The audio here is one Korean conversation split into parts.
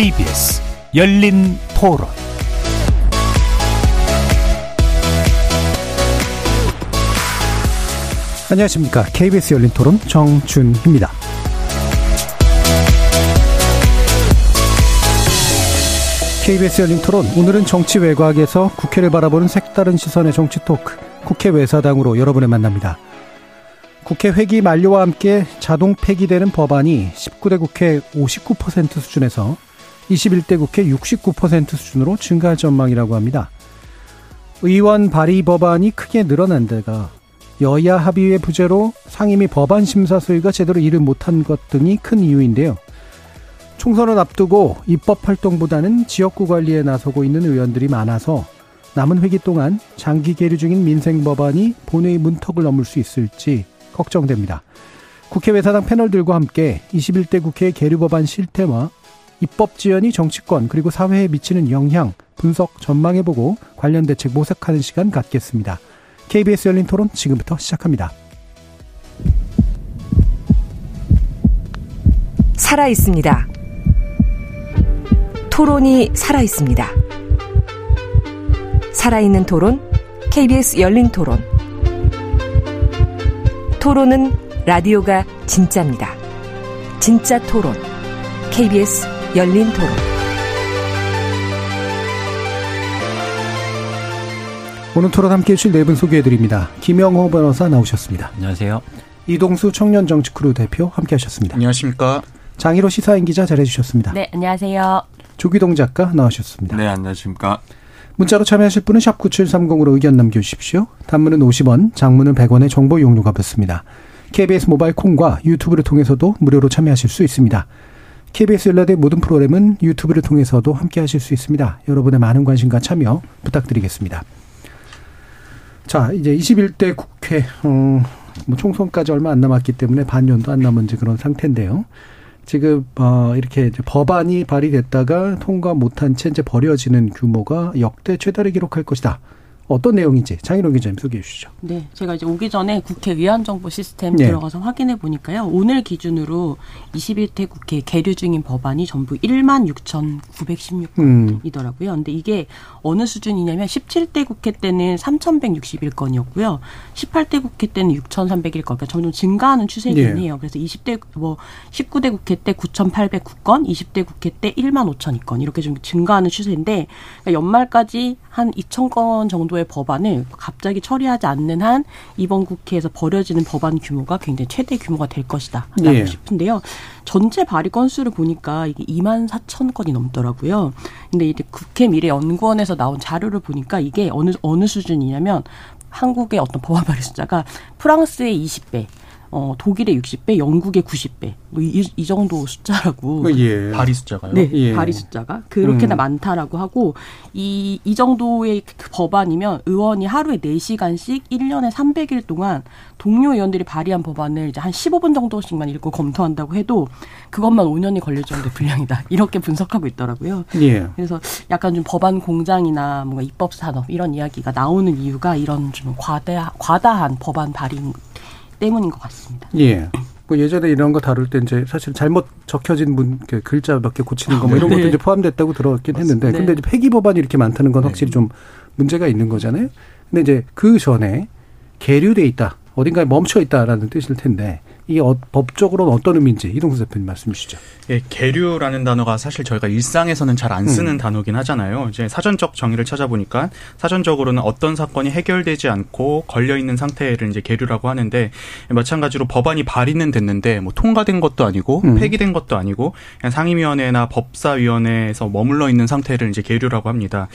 KBS 열린 토론 안녕하십니까. KBS 열린 토론 정준희입니다. KBS 열린 토론 오늘은 정치 외곽에서 국회를 바라보는 색다른 시선의 정치 토크 국회 외사당으로 여러분을 만납니다. 국회 회기 만료와 함께 자동 폐기되는 법안이 19대 국회 59% 수준에서 21대 국회 69% 수준으로 증가할 전망이라고 합니다. 의원 발의 법안이 크게 늘어난 데가 여야 합의의 부재로 상임위 법안 심사 소위가 제대로 일을 못한 것 등이 큰 이유인데요. 총선을 앞두고 입법 활동보다는 지역구 관리에 나서고 있는 의원들이 많아서 남은 회기 동안 장기 계류 중인 민생 법안이 본회의 문턱을 넘을 수 있을지 걱정됩니다. 국회 외사당 패널들과 함께 21대 국회 계류 법안 실태와 입법 지연이 정치권 그리고 사회에 미치는 영향 분석 전망해보고 관련 대책 모색하는 시간 갖겠습니다. KBS 열린 토론 지금부터 시작합니다. 살아 있습니다. 토론이 살아 있습니다. 살아있는 토론, KBS 열린 토론. 토론은 라디오가 진짜입니다. 진짜 토론, KBS 열린 토론. 오늘 토론 함께 해주실 네 분 소개해드립니다. 김영호 변호사 나오셨습니다. 안녕하세요. 이동수 청년정치크루 대표 함께 하셨습니다. 안녕하십니까. 장희로 시사인 기자 잘해주셨습니다. 네, 안녕하세요. 조기동 작가 나와주셨습니다. 네, 안녕하십니까. 문자로 참여하실 분은 샵 9730으로 의견 남겨주십시오. 단문은 50원, 장문은 100원의 정보 이용료가 붙습니다. KBS 모바일 콩과 유튜브를 통해서도 무료로 참여하실 수 있습니다. KBS 연락의 모든 프로그램은 유튜브를 통해서도 함께 하실 수 있습니다. 여러분의 많은 관심과 참여 부탁드리겠습니다. 자, 이제 21대 국회, 어, 뭐 총선까지 얼마 안 남았기 때문에 반년도 안 남은 그런 상태인데요. 지금 어 이렇게 법안이 발의됐다가 통과 못한 채 이제 버려지는 규모가 역대 최다를 기록할 것이다. 어떤 내용인지 장인호 기자님 소개해 주시죠. 네, 제가 이제 오기 전에 국회 위안 정보 시스템 네. 들어가서 확인해 보니까요. 오늘 기준으로 21대 국회 계류 중인 법안이 전부 1만 6,916건이더라고요. 음. 근데 이게 어느 수준이냐면 17대 국회 때는 3,161건이었고요. 18대 국회 때는 6,301건. 그러니까 점점 증가하는 추세이긴 네. 해요. 그래서 20대 뭐 19대 국회 때 9,809건, 20대 국회 때 1만 5천여 건 이렇게 좀 증가하는 추세인데 그러니까 연말까지 한 2,000건 정도의 정도의 법안을 갑자기 처리하지 않는 한 이번 국회에서 버려지는 법안 규모가 굉장히 최대 규모가 될 것이다 라고 예. 싶은데요. 전체 발의 건수를 보니까 이게 2만 4천 건이 넘더라고요. 근데 이제 국회 미래 연구원에서 나온 자료를 보니까 이게 어느 어느 수준이냐면 한국의 어떤 법안 발의 숫자가 프랑스의 20배, 어, 독일의 60배, 영국의 90배. 뭐 이, 이 정도 숫자라고. 어, 예. 발이 숫자가요? 네. 예. 발이 숫자가. 그렇게나 음. 많다라고 하고, 이, 이 정도의 그 법안이면 의원이 하루에 4시간씩 1년에 300일 동안 동료 의원들이 발의한 법안을 이제 한 15분 정도씩만 읽고 검토한다고 해도 그것만 5년이 걸릴 정도의 분량이다. 이렇게 분석하고 있더라고요. 예. 그래서 약간 좀 법안 공장이나 뭔가 입법 산업 이런 이야기가 나오는 이유가 이런 좀 과다, 과다한 법안 발의 때문인 것 같습니다. 예. 뭐 예전에 이런 거 다룰 때 이제 사실 잘못 적혀진 문그 글자 몇 개 고치는 거 뭐 이런 네. 것도 이제 포함됐다고 들었긴 했는데 네. 근데 이제 폐기 법안이 이렇게 많다는 건 네. 확실히 좀 문제가 있는 거잖아요. 근데 이제 그 전에 계류돼 있다. 어딘가에 멈춰 있다라는 뜻일 텐데 이게 어, 법적으로는 어떤 의미인지 이동수 대표님 말씀 주시죠. 예, 계류라는 단어가 사실 저희가 일상에서는 잘 안 쓰는 음. 단어긴 하잖아요. 이제 사전적 정의를 찾아보니까 사전적으로는 어떤 사건이 해결되지 않고 걸려 있는 상태를 이제 계류라고 하는데 마찬가지로 법안이 발의는 됐는데 뭐 통과된 것도 아니고 음. 폐기된 것도 아니고 그냥 상임위원회나 법사위원회에서 머물러 있는 상태를 이제 계류라고 합니다.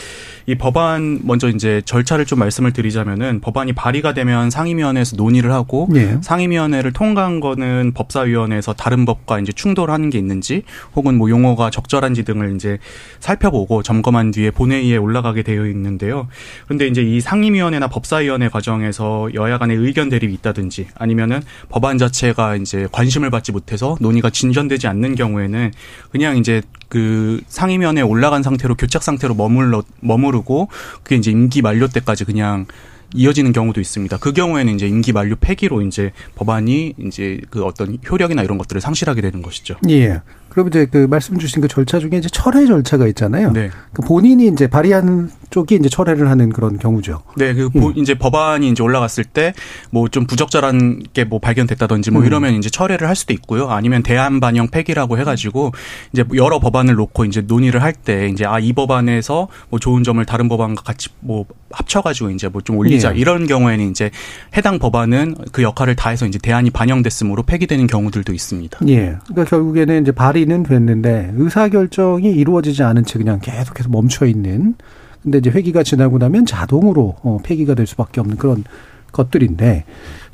이 법안 먼저 이제 절차를 좀 말씀을 드리자면은 법안이 발의가 되면 상임위원회에서 논의를 하고 예. 상임위원회를 통과한 거는 법사위원회에서 다른 법과 이제 충돌하는 게 있는지 혹은 뭐 용어가 적절한지 등을 이제 살펴보고 점검한 뒤에 본회의에 올라가게 되어 있는데요. 그런데 이제 이 상임위원회나 법사위원회 과정에서 여야 간의 의견 대립이 있다든지 아니면은 법안 자체가 이제 관심을 받지 못해서 논의가 진전되지 않는 경우에는 그냥 이제 그 상임위원회에 올라간 상태로 교착 상태로 머물러 머무르고 그게 이제 임기 만료 때까지 그냥 이어지는 경우도 있습니다. 그 경우에는 이제 임기 만료 폐기로 이제 법안이 이제 그 어떤 효력이나 이런 것들을 상실하게 되는 것이죠. 예. 그럼 이제 그 말씀 주신 그 절차 중에 이제 철회 절차가 있잖아요. 네. 그 본인이 이제 발의하는 쪽이 이제 철회를 하는 그런 경우죠. 네, 그 음. 이제 법안이 이제 올라갔을 때 뭐 좀 부적절한 게 뭐 발견됐다든지 뭐 음. 이러면 이제 철회를 할 수도 있고요. 아니면 대안 반영 폐기라고 해가지고 이제 여러 법안을 놓고 이제 논의를 할 때 이제 아 이 법안에서 뭐 좋은 점을 다른 법안과 같이 뭐 합쳐가지고 이제 뭐 좀 올리자 예. 이런 경우에는 이제 해당 법안은 그 역할을 다해서 이제 대안이 반영됐으므로 폐기되는 경우들도 있습니다. 예. 그러니까 결국에는 이제 발의 는 됐는데 의사 결정이 이루어지지 않은 채 그냥 계속해서 멈춰 있는. 근데 이제 회기가 지나고 나면 자동으로 어, 폐기가 될 수밖에 없는 그런 것들인데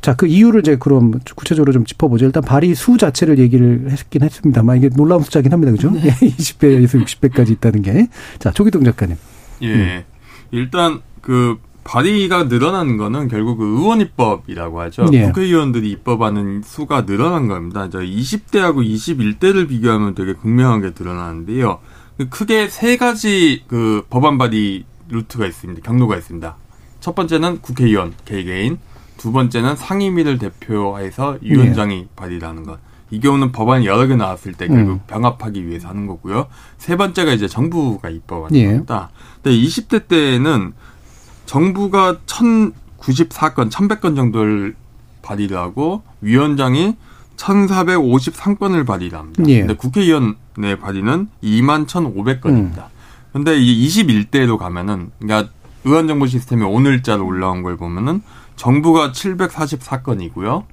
자 그 이유를 이제 그럼 구체적으로 좀 짚어보죠. 일단 발의 수 자체를 얘기를 했긴 했습니다만 이게 놀라운 숫자긴 합니다, 그죠? 예, 20배에서 60배까지 있다는 게. 자 조기동 작가님. 예. 일단 그 발의가 늘어나는 거는 결국 그 의원 입법이라고 하죠. 예. 국회의원들이 입법하는 수가 늘어난 겁니다. 저 20대하고 21대를 비교하면 되게 극명하게 드러나는데요. 그 크게 세 가지 그 법안 발의 루트가 있습니다. 경로가 있습니다. 첫 번째는 국회의원 개개인, 두 번째는 상임위를 대표해서 위원장이 발의를 하는 것. 이 경우는 법안이 여러 개 나왔을 때 결국 음. 병합하기 위해서 하는 거고요. 세 번째가 이제 정부가 입법하는 예. 겁니다. 근데 20대 때에는 정부가 1094건, 1100건 정도를 발의를 하고 위원장이 1453건을 발의를 합니다. 예. 근데 국회의원의 발의는 2만 1500건입니다. 근데 이 21대로 가면은 그러니까 의원 정보 시스템에 오늘자로 올라온 걸 보면은 정부가 744건이고요.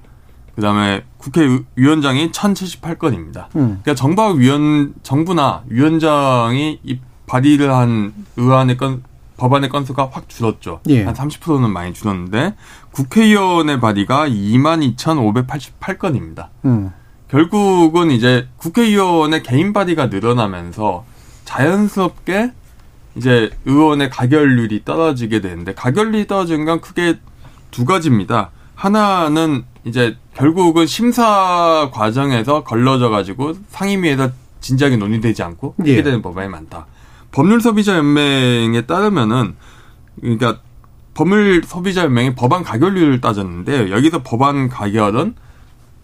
그다음에 국회의원장이 1078건입니다. 음. 그러니까 정부와 위원 정부나 위원장이 이 발의를 한 의안의 건 법안의 건수가 확 줄었죠. 예. 한 30%는 많이 줄었는데 국회의원의 발의가 22,588건입니다. 음. 결국은 이제 국회의원의 개인 발의가 늘어나면서 자연스럽게 이제 의원의 가결률이 떨어지게 되는데 가결률이 떨어지는 건 크게 두 가지입니다. 하나는 이제 결국은 심사 과정에서 걸러져 가지고 상임위에서 진작에 논의되지 않고 예. 폐기되는 법안이 많다. 법률 소비자 연맹에 따르면은 그러니까 법률 소비자 연맹이 법안 가결률을 따졌는데 여기서 법안 가결은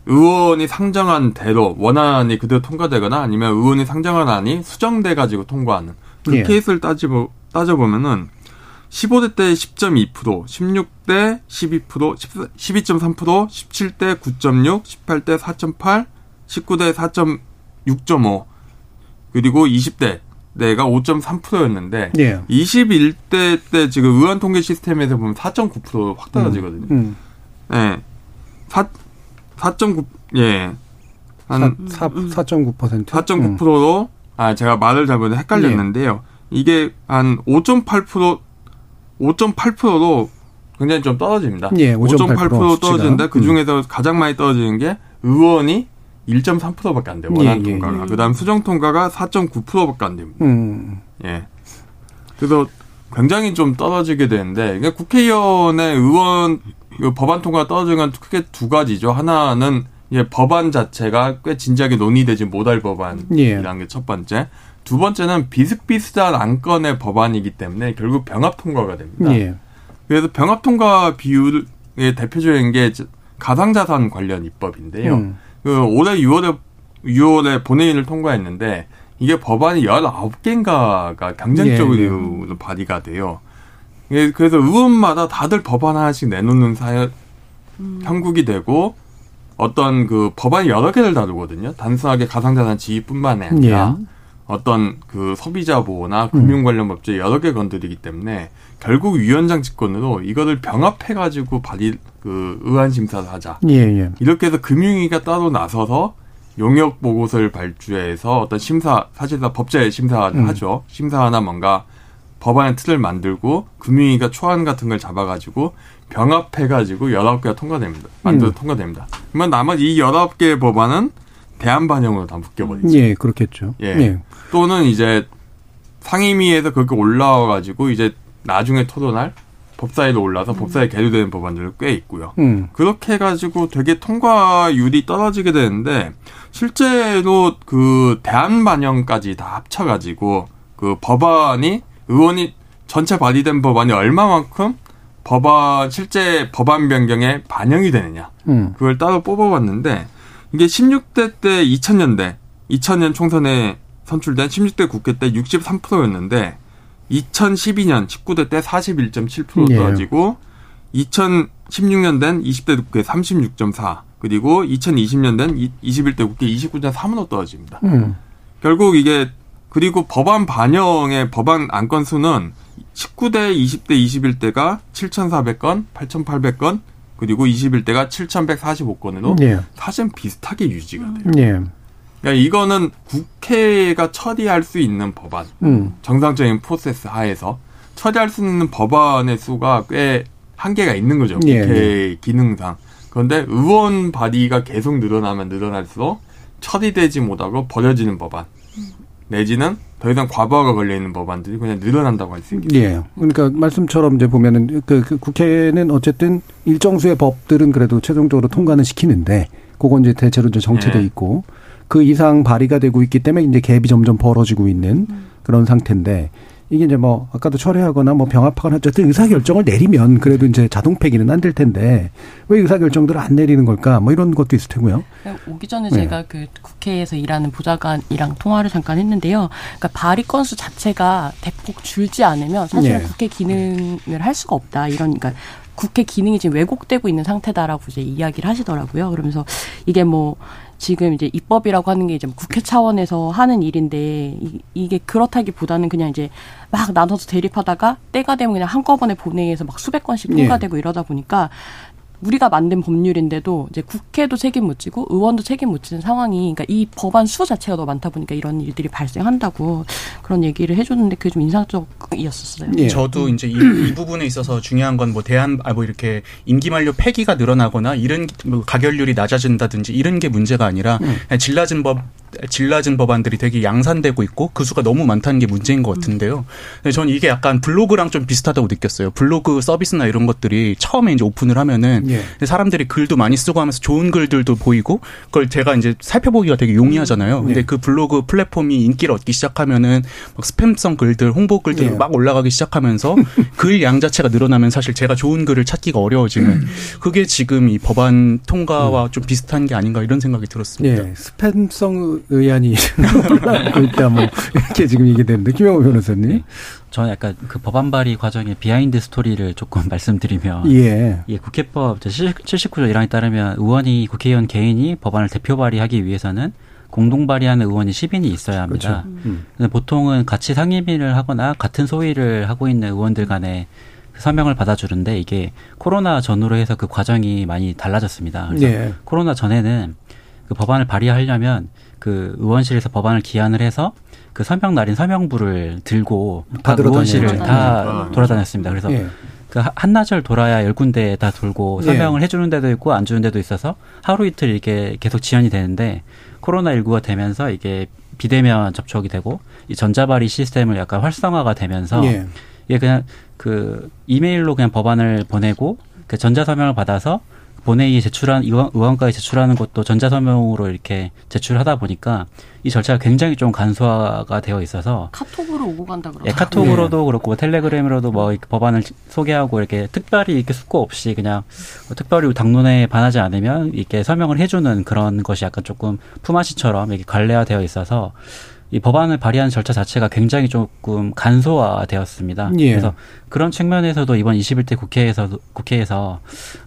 의원이 상정한 대로 원안이 그대로 통과되거나 아니면 의원이 상정한 안이 수정돼 가지고 통과하는 그 예. 케이스를 따지고 따져보면은 15대 때 10.2%, 16대 12%, 12.3%, 17대 9.6, 18대 4.8, 19대 4.6.5, 그리고 20대 내가 5.3%였는데 예. 21대 때 지금 의원 통계 시스템에서 보면 4.9%확 떨어지거든요. 음. 예. 4 4.9 예. 한 4, 4.9%. 4.9%로 아 제가 말을 잘못 헷갈렸는데요. 이게 한 5.8% 5.8%로 굉장히 좀 떨어집니다. 예, 5.8% 5.8% 떨어지는데. 그 중에서 가장 많이 떨어지는 게 의원이 1.3%밖에 안 돼요. 원안 예, 예, 통과가. 예. 그다음 수정 통과가 4.9%밖에 안 됩니다. 음. 예. 그래서 굉장히 좀 떨어지게 되는데, 그러니까 국회의원의 의원 그 법안 통과가 떨어지는 건 크게 두 가지죠. 하나는 이제 법안 자체가 꽤 진지하게 논의되지 못할 법안이라는 게 첫 번째. 두 번째는 비슷비슷한 안건의 법안이기 때문에 결국 병합 통과가 됩니다. 예. 그래서 병합 통과 비율의 대표적인 게 가상자산 관련 입법인데요. 음. 그 올해 6월에 6월에 본회의를 통과했는데 이게 법안이 19개인가가 경쟁적으로 예, 발의가 돼요. 예, 그래서 의원마다 다들 법안 하나씩 내놓는 사연 형국이 되고 어떤 그 법안이 여러 개를 다루거든요. 단순하게 가상자산 지위뿐만 아니라 예. 어떤 그 소비자 보호나 금융 관련 법제 여러 개 건드리기 때문에 결국 위원장 직권으로 이거를 병합해 가지고 발의 그 의안 심사를 하자. 예, 예. 이렇게 해서 금융위가 따로 나서서 용역 보고서를 발주해서 어떤 심사 사실상 법제 심사를 음. 하죠. 심사하나 뭔가 법안의 틀을 만들고 금융위가 초안 같은 걸 잡아가지고 병합해가지고 열아홉 개가 통과됩니다. 만들어 음. 통과됩니다. 그러면 나머지 이 열아홉 개의 법안은 대안 반영으로 다 묶여버리죠. 예, 그렇겠죠. 예. 또는 이제 상임위에서 그렇게 올라와가지고 이제 나중에 토론할 법사위로 올라서 법사위에 계류되는 법안들도 꽤 있고요. 음. 그렇게 해가지고 되게 통과율이 떨어지게 되는데 실제로 그 대안 반영까지 다 합쳐가지고 그 법안이 의원이 전체 발의된 법안이 얼마만큼 법안 실제 법안 변경에 반영이 되느냐 음. 그걸 따로 뽑아봤는데 이게 16대 때 2000년대 2000년 총선에 선출된 16대 국회 때 63%였는데 2012년 19대 때 41.7% 예. 떨어지고 2016년 된 20대 국회 36.4 그리고 2020년 된 21대 국회 29.3으로 떨어집니다. 음. 결국 이게 그리고 법안 반영의 법안 안건 수는 19대, 20대, 21대가 7,400건, 8,800건, 그리고 21대가 7,145건으로 예. 사실 비슷하게 유지가 돼요. 예. 그러니까 이거는 국회가 처리할 수 있는 법안, 음. 정상적인 프로세스 하에서 처리할 수 있는 법안의 수가 꽤 한계가 있는 거죠. 예. 국회 기능상. 그런데 의원 발의가 계속 늘어나면 늘어날수록 처리되지 못하고 버려지는 법안. 내지는 더 이상 과부하가 걸려 있는 법안들이 그냥 늘어난다고 할 수 있겠죠. 예. 그러니까 말씀처럼 이제 보면은 그, 그 국회는 어쨌든 일정 수의 법들은 그래도 최종적으로 통과는 시키는데 그건 이제 대체로 이제 정체돼 예. 있고 그 이상 발의가 되고 있기 때문에 이제 갭이 점점 벌어지고 있는 그런 상태인데 이게 이제 뭐 아까도 철회하거나 뭐 병합하거나 어쨌든 의사 결정을 내리면 그래도 이제 자동 폐기는 안 될 텐데 왜 의사 결정들을 안 내리는 걸까? 뭐 이런 것도 있을 테고요. 오기 전에 네. 제가 그 국회에서 일하는 보좌관이랑 통화를 잠깐 했는데요. 그러니까 발의 건수 자체가 대폭 줄지 않으면 사실은 네. 국회 기능을 할 수가 없다. 이런 그러니까 국회 기능이 지금 왜곡되고 있는 상태다라고 이제 이야기를 하시더라고요. 그러면서 이게 뭐 지금 이제 입법이라고 하는 게 이제 뭐 국회 차원에서 하는 일인데 이, 이게 그렇다기보다는 그냥 이제 막 나눠서 대립하다가 때가 되면 그냥 한꺼번에 본회의에서 막 수백 건씩 예. 통과되고 이러다 보니까 우리가 만든 법률인데도 이제 국회도 책임 못 지고 의원도 책임 못 지는 상황이 그러니까 이 법안 수 자체가 너무 많다 보니까 이런 일들이 발생한다고 그런 얘기를 해줬는데 그게 좀 인상적이었었어요. 예. 저도 이제 이, 이 부분에 있어서 중요한 건 뭐 대한 아 뭐 이렇게 임기 만료 폐기가 늘어나거나 이런 뭐 가결률이 낮아진다든지 이런 게 문제가 아니라 그냥 질 낮은 법 질 낮은 법안들이 되게 양산되고 있고 그 수가 너무 많다는 게 문제인 것 같은데요. 저는 이게 약간 블로그랑 좀 비슷하다고 느꼈어요. 블로그 서비스나 이런 것들이 처음에 이제 오픈을 하면은 예. 사람들이 글도 많이 쓰고 하면서 좋은 글들도 보이고 그걸 제가 이제 살펴보기가 되게 용이하잖아요. 근데 네. 그 블로그 플랫폼이 인기를 얻기 시작하면은 막 스팸성 글들, 홍보 글들이 예. 막 올라가기 시작하면서 글 양 자체가 늘어나면 사실 제가 좋은 글을 찾기가 어려워지는 그게 지금 이 법안 통과와 좀 비슷한 게 아닌가 이런 생각이 들었습니다. 예, 스팸성 의안이 올라오고 있다, 뭐, 이렇게 지금 얘기되는데, 김영호 변호사님. 저는 약간 그 법안 발의 과정의 behind story를 조금 말씀드리면 예. 예, 국회법 79조 1항에 따르면 의원이 국회의원 개인이 법안을 대표 발의하기 위해서는 공동 발의하는 의원이 10인이 있어야 합니다. 그렇죠. 음. 근데 보통은 같이 상임위를 하거나 같은 소위를 하고 있는 의원들 간에 그 서명을 받아주는데 이게 코로나 전후로 해서 그 과정이 많이 달라졌습니다. 그래서 예. 코로나 전에는 그 법안을 발의하려면 그 의원실에서 법안을 기한을 해서 그 서명 날인 서명부를 들고 각 의원실을 다녀야죠. 다 돌아다녔습니다. 그래서 예. 그 하- 한나절 돌아야 열 군데 다 돌고 예. 설명을 해주는 데도 있고 안 주는 데도 있어서 하루 이틀 이게 계속 지연이 되는데 코로나 19가 되면서 이게 비대면 접촉이 되고 이 전자발의 시스템을 약간 활성화가 되면서 예. 이게 그냥 그 이메일로 그냥 법안을 보내고 그 전자 서명을 받아서 본회의에 제출한 의원, 의원까지 제출하는 것도 전자 서명으로 이렇게 제출하다 보니까 이 절차가 굉장히 좀 간소화가 되어 있어서 카톡으로 오고 간다 예, 그러더라고요. 카톡으로도 그렇고 뭐 텔레그램으로도 뭐 법안을 소개하고 이렇게 특별히 이렇게 숙고 없이 그냥 뭐 특별히 당론에 반하지 않으면 이렇게 설명을 해주는 그런 것이 약간 조금 품앗이처럼 이렇게 관례화되어 있어서 이 법안을 발의하는 절차 자체가 굉장히 조금 간소화되었습니다. 예. 그래서 그런 측면에서도 이번 21대 국회에서 국회에서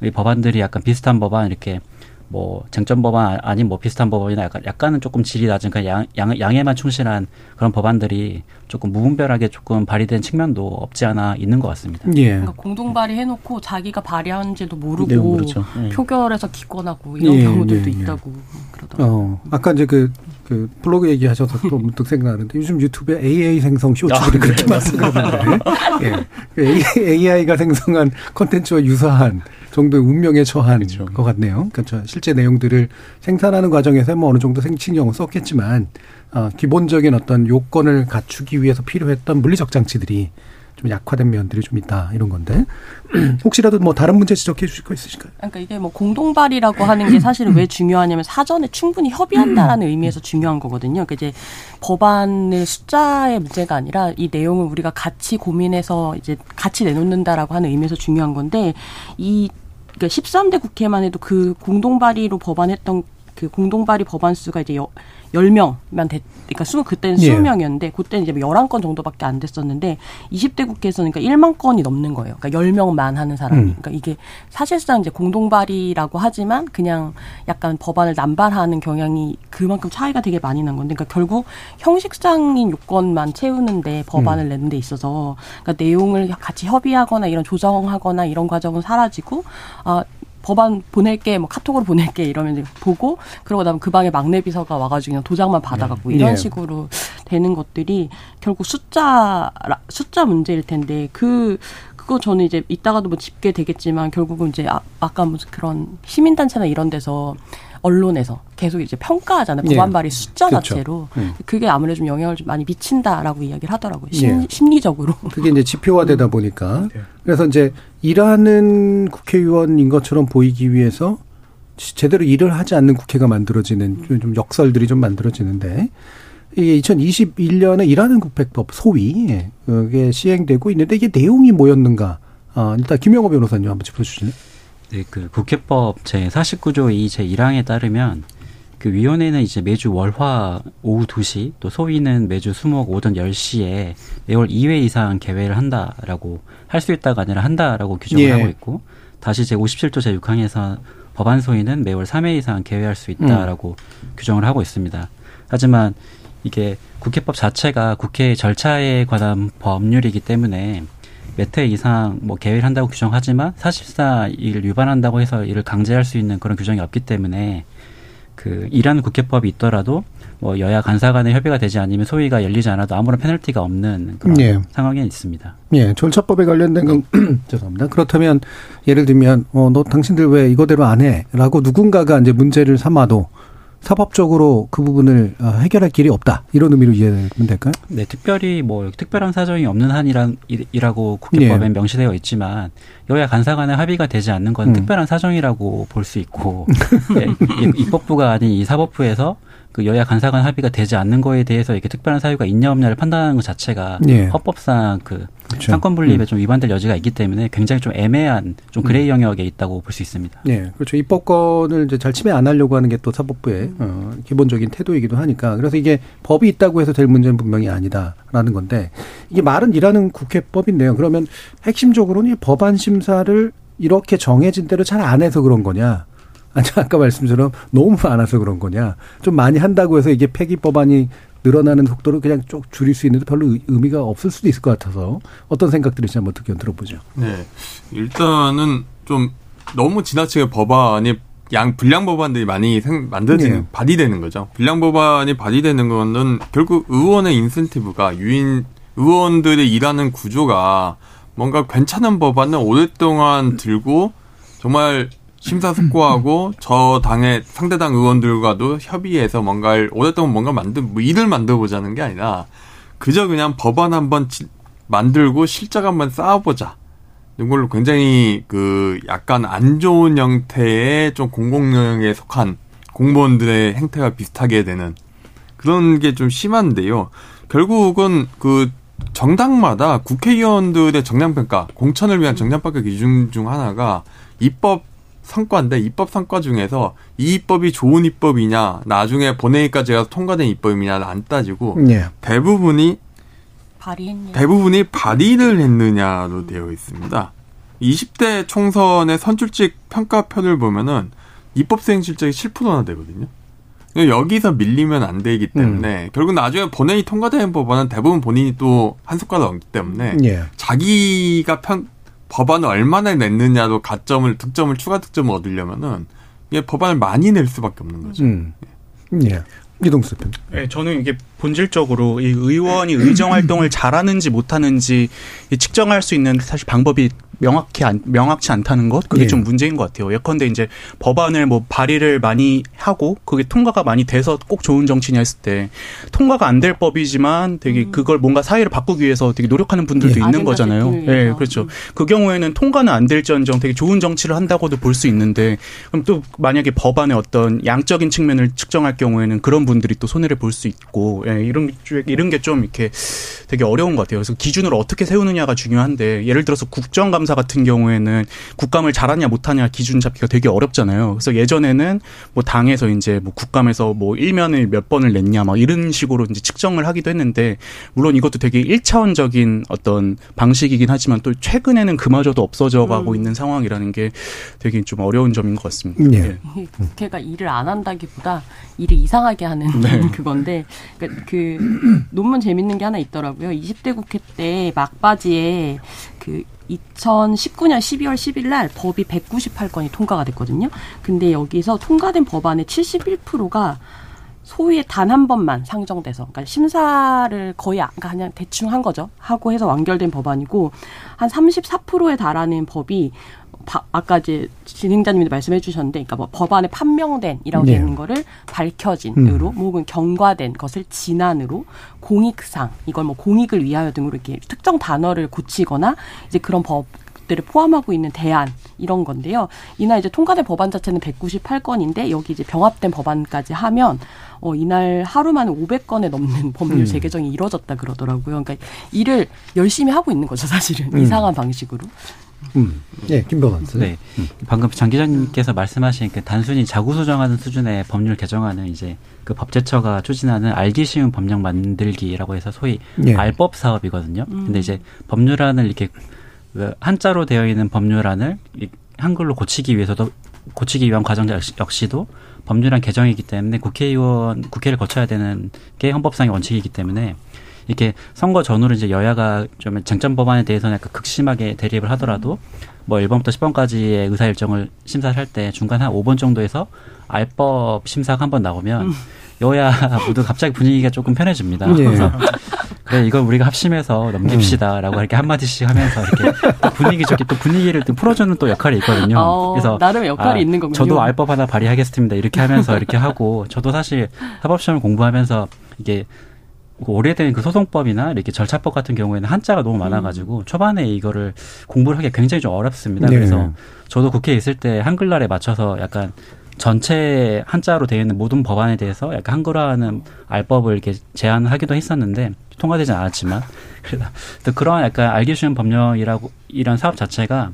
이 법안들이 약간 비슷한 법안 이렇게 뭐 쟁점 법안 아닌 뭐 비슷한 법안이나 약간 약간은 조금 질이 낮은 그냥 양, 양 양에만 충실한 그런 법안들이 조금 무분별하게 조금 발의된 측면도 없지 않아 있는 것 같습니다. 예. 그러니까 공동 발의해놓고 자기가 발의하는지도 모르고 네, 모르죠. 예. 표결에서 기권하고 이런 예, 경우들도 예, 예. 있다고 그러더라고요. 어, 아까 이제 그, 그 블로그 얘기하셔서 또 문득 생각나는데 요즘 유튜브에 AA 생성 쇼츠들이 그렇게 많습니다. 예. 그 AI가 생성한 컨텐츠와 유사한 정도의 운명에 처한 그렇죠. 것 같네요. 그러니까 저 실제 내용들을 생산하는 과정에서 뭐 어느 정도 생친경을 썼겠지만 어, 기본적인 어떤 요건을 갖추기 위해서 필요했던 물리적 장치들이 좀 약화된 면들이 좀 있다 이런 건데 혹시라도 뭐 다른 문제 지적해 주실 거 있으실까요? 그러니까 이게 뭐 공동발의라고 하는 게 사실은 왜 중요하냐면 사전에 충분히 협의한다라는 의미에서 중요한 거거든요. 그러니까 이제 법안의 숫자의 문제가 아니라 이 내용을 우리가 같이 고민해서 이제 같이 내놓는다라고 하는 의미에서 중요한 건데 이 그러니까 13대 국회만 해도 그 공동 발의로 법안했던 그 공동 발의 법안 수가 이제 여, 10명만 됐, 그러니까 수, 그때는 예. 20명이었는데, 그때는 이제 11건 정도밖에 안 됐었는데, 20대 국회에서는 그러니까 1만 건이 넘는 거예요. 그러니까 10명만 하는 사람이. 음. 그러니까 이게 사실상 이제 공동 발의라고 하지만 그냥 약간 법안을 남발하는 경향이 그만큼 차이가 되게 많이 난 건데, 그러니까 결국 형식상인 요건만 채우는데 법안을 음. 내는 데 있어서, 그러니까 내용을 같이 협의하거나 이런 조정하거나 이런 과정은 사라지고, 아, 법안 보낼게, 뭐 카톡으로 보낼게 이러면 이제 보고 그러고 나면 그 방에 막내 비서가 와가지고 그냥 도장만 받아갖고 이런 예. 식으로 되는 것들이 결국 숫자 숫자 문제일 텐데 그 그거 저는 이제 이따가도 뭐 짚게 되겠지만 결국은 이제 아, 아까 무슨 그런 시민단체나 이런 데서 언론에서 계속 이제 평가하잖아요. 예. 법안 발의 숫자 그렇죠. 자체로 음. 그게 아무래도 좀 영향을 좀 많이 미친다라고 이야기를 하더라고요. 심, 예. 심리적으로. 그게 이제 지표화되다 보니까 네. 그래서 이제 일하는 국회의원인 것처럼 보이기 위해서 제대로 일을 하지 않는 국회가 만들어지는 좀- 좀 역설들이 좀 만들어지는데 이게 2021년에 일하는 국회법 소위 예, 그게 시행되고 있는데 이게 내용이 뭐였는가? 아, 일단 김영호 변호사님 한번 짚어주실래요? 네, 그 국회법 제 49조 2제 1항에 따르면 그 위원회는 이제 매주 월화 오후 2시 또 소위는 매주 수목 오전 10시에 매월 2회 이상 개회를 한다라고 할 수 있다가 아니라 한다라고 규정을 예. 하고 있고 다시 제 57조 제 6항에서 법안 소위는 매월 3회 이상 개회할 수 있다라고 규정을 하고 있습니다. 하지만 이게 국회법 자체가 국회 절차에 관한 법률이기 때문에 몇회 이상 뭐 개회를 한다고 규정하지만 사실상 이를 위반한다고 해서 이를 강제할 수 있는 그런 규정이 없기 때문에 그 일하는 국회법이 있더라도 뭐 여야 간사 간의 협의가 되지 않으면 소위가 열리지 않아도 아무런 페널티가 없는 그런 예. 상황에 있습니다. 예, 절차법에 관련된 건 죄송합니다. 그렇다면 예를 들면 어 너 당신들 왜 이거대로 안 해?라고 누군가가 이제 문제를 삼아도 사법적으로 그 부분을 어, 해결할 길이 없다 이런 의미로 이해하면 될까요? 네, 특별히 뭐 특별한 사정이 없는 한이란 이라고 국회법에 예. 명시되어 있지만 여야 간사 간의 합의가 되지 않는 건 음. 특별한 사정이라고 볼 수 있고 예, 이- 입법부가 아닌 이 사법부에서 그 여야 간사 간 합의가 되지 않는 거에 대해서 이렇게 특별한 사유가 있냐 없냐를 판단하는 것 자체가 예. 헌법상 그 그렇죠. 삼권 분립에 음. 좀 위반될 여지가 있기 때문에 굉장히 좀 애매한 좀 gray 영역에 있다고 볼 수 있습니다. 예, 그렇죠. 입법권을 이제 잘 침해 안 하려고 하는 게 또 사법부의 어, 기본적인 태도이기도 하니까 그래서 이게 법이 있다고 해서 될 문제는 분명히 아니다라는 건데 이게 말은 일하는 국회법인데요. 그러면 핵심적으로는 이 법안 심사를 이렇게 정해진 대로 잘 안 해서 그런 거냐? 아까 말씀처럼 너무 많아서 그런 거냐? 좀 많이 한다고 해서 이게 폐기 법안이 늘어나는 속도를 그냥 쭉 줄일 수 있는데 별로 의- 의미가 없을 수도 있을 것 같아서 어떤 생각들인지 한번 의견 들어보죠. 네. 일단은 좀 너무 지나치게 법안이 양 불량 법안들이 많이 생, 만들어지는 네. 발의되는 거죠. 불량 법안이 발의되는 거는 결국 의원의 인센티브가 유인 의원들이 일하는 구조가 뭔가 괜찮은 법안을 오랫동안 들고 정말 심사숙고하고 저 당의 상대당 의원들과도 협의해서 뭔가를 오랫동안 뭔가 만들 뭐 일을 만들어 보자는 게 아니라 그저 그냥 법안 한번 지- 만들고 실적 한번 쌓아보자. 이걸로 굉장히 그 약간 안 좋은 형태의 좀 공공 영역에 속한 공무원들의 행태가 비슷하게 되는 그런 게 좀 심한데요. 결국은 그 정당마다 국회의원들의 정량평가, 공천을 위한 정량평가 기준 중 하나가 입법 성과인데 입법 성과 중에서 이 입법이 좋은 입법이냐, 나중에 본회의까지 가서 통과된 입법이냐를 안 따지고 예. 대부분이 발의했냐. 대부분이 발의를 했느냐로 되어 있습니다. 20대 총선의 선출직 평가표를 보면은 입법 수행 실적이 7%나 되거든요. 여기서 밀리면 안 되기 때문에 결국 나중에 본회의 통과되는 법안은 대부분 본인이 또한 숟가락 얹기 때문에 예. 자기가 편 법안을 얼마나 냈느냐로 가점을 득점을 추가 득점을 얻으려면은 이게 법안을 많이 낼 수밖에 없는 거죠. 음. 예. 이동수 대표. 네, 저는 이게 본질적으로 이 의원이 의정 활동을 잘하는지 못하는지 이 측정할 수 있는 사실 방법이 명확히 안, 명확치 않다는 것 그게 예. 좀 문제인 것 같아요. 예컨대 이제 법안을 뭐 발의를 많이 하고 그게 통과가 많이 돼서 꼭 좋은 정치냐 했을 때 통과가 안 될 법이지만 되게 그걸 뭔가 사회를 바꾸기 위해서 되게 노력하는 분들도 예. 있는 거잖아요. 예, 위해서. 그렇죠. 음. 그 경우에는 통과는 안 될지언정 되게 좋은 정치를 한다고도 볼 수 있는데 그럼 또 만약에 법안의 어떤 양적인 측면을 측정할 경우에는 그런 분들이 또 손해를 볼 수 있고 예, 이런 쪽- 이런 게 좀 이렇게 되게 어려운 것 같아요. 그래서 기준을 어떻게 세우느냐가 중요한데 예를 들어서 국정감 사 같은 경우에는 국감을 잘하냐 못하냐 기준 잡기가 되게 어렵잖아요. 그래서 예전에는 뭐 당에서 이제 뭐 국감에서 뭐 일면을 몇 번을 냈냐 막 이런 식으로 이제 측정을 하기도 했는데 물론 이것도 되게 일차원적인 어떤 방식이긴 하지만 또 최근에는 그마저도 없어져 가고 있는 상황이라는 게 되게 좀 어려운 점인 것 같습니다. 예. 예. 이게 국회가 일을 안 한다기보다 일을 이상하게 하는 네. 그건데 그러니까 그 논문 재밌는 게 하나 있더라고요. 20대 국회 때 막바지에 그 2019년 12월 10일 날 법이 198건이 통과가 됐거든요. 근데 여기서 통과된 법안의 71%가 소위에 단한 번만 상정돼서, 그러니까 심사를 거의 안- 그러니까 그냥 대충 한 거죠. 하고 해서 완결된 법안이고 한 34%에 달하는 법이 바- 아까 이제 진행자님도 말씀해 주셨는데, 그러니까 뭐 법안에 판명된이라고 네. 되는 거를 밝혀진으로, 음. 혹은 경과된 것을 진안으로, 공익상 이걸 뭐 공익을 위하여 등으로 이렇게 특정 단어를 고치거나 이제 그런 법 들을 포함하고 있는 대안 이런 건데요. 이날 이제 통과된 법안 자체는 198건인데 여기 이제 병합된 법안까지 하면 어 이날 하루 만에 500건에 넘는 법률 음. 재개정이 이루어졌다 그러더라고요. 그러니까 일을 열심히 하고 있는 거죠, 사실은. 음. 이상한 방식으로. 음. 예, 김병환 씨. 네. 방금 장 기자님께서 말씀하신 그 단순히 자구 수정하는 수준의 법률 개정안은 이제 그 법제처가 추진하는 알기 쉬운 법령 만들기라고 해서 소위 예. 알법 사업이거든요. 음. 근데 이제 법률안을 이렇게 그 한자로 되어 있는 법률안을 이- 한글로 고치기 위해서도 고치기 위한 과정 역시- 역시도 법률안 개정이기 때문에 국회의원 국회를 거쳐야 되는 게 헌법상의 원칙이기 때문에 이렇게 선거 전후로 이제 여야가 좀 쟁점 법안에 대해서는 약간 극심하게 대립을 하더라도 뭐 1번부터 10번까지의 의사 일정을 심사를 할 때 중간 한 5번 정도에서 알법 심사가 한 번 나오면 여야 모두 갑자기 분위기가 조금 편해집니다. 예. 그래서 그래 이걸 우리가 합심해서 넘깁시다라고 이렇게 한 마디씩 하면서 이렇게 또 분위기 좋게 또 분위기를 또 풀어주는 또 역할이 있거든요. 어, 그래서 나름 역할이 아, 있는 거군요. 저도 알법 하나 발의하겠습니다. 이렇게 하면서 이렇게 하고 저도 사실 사법 시험을 공부하면서 이게 그 오래된 그 소송법이나 이렇게 절차법 같은 경우에는 한자가 너무 많아가지고 초반에 이거를 공부를 하기 굉장히 좀 어렵습니다. 네. 그래서 저도 국회에 있을 때 한글날에 맞춰서 약간 전체 한자로 되어 있는 모든 법안에 대해서 약간 한글화하는 알법을 이렇게 제안하기도 했었는데 통과되진 않았지만 그래서 또 그런 약간 알기 쉬운 법령이라고 이런 사업 자체가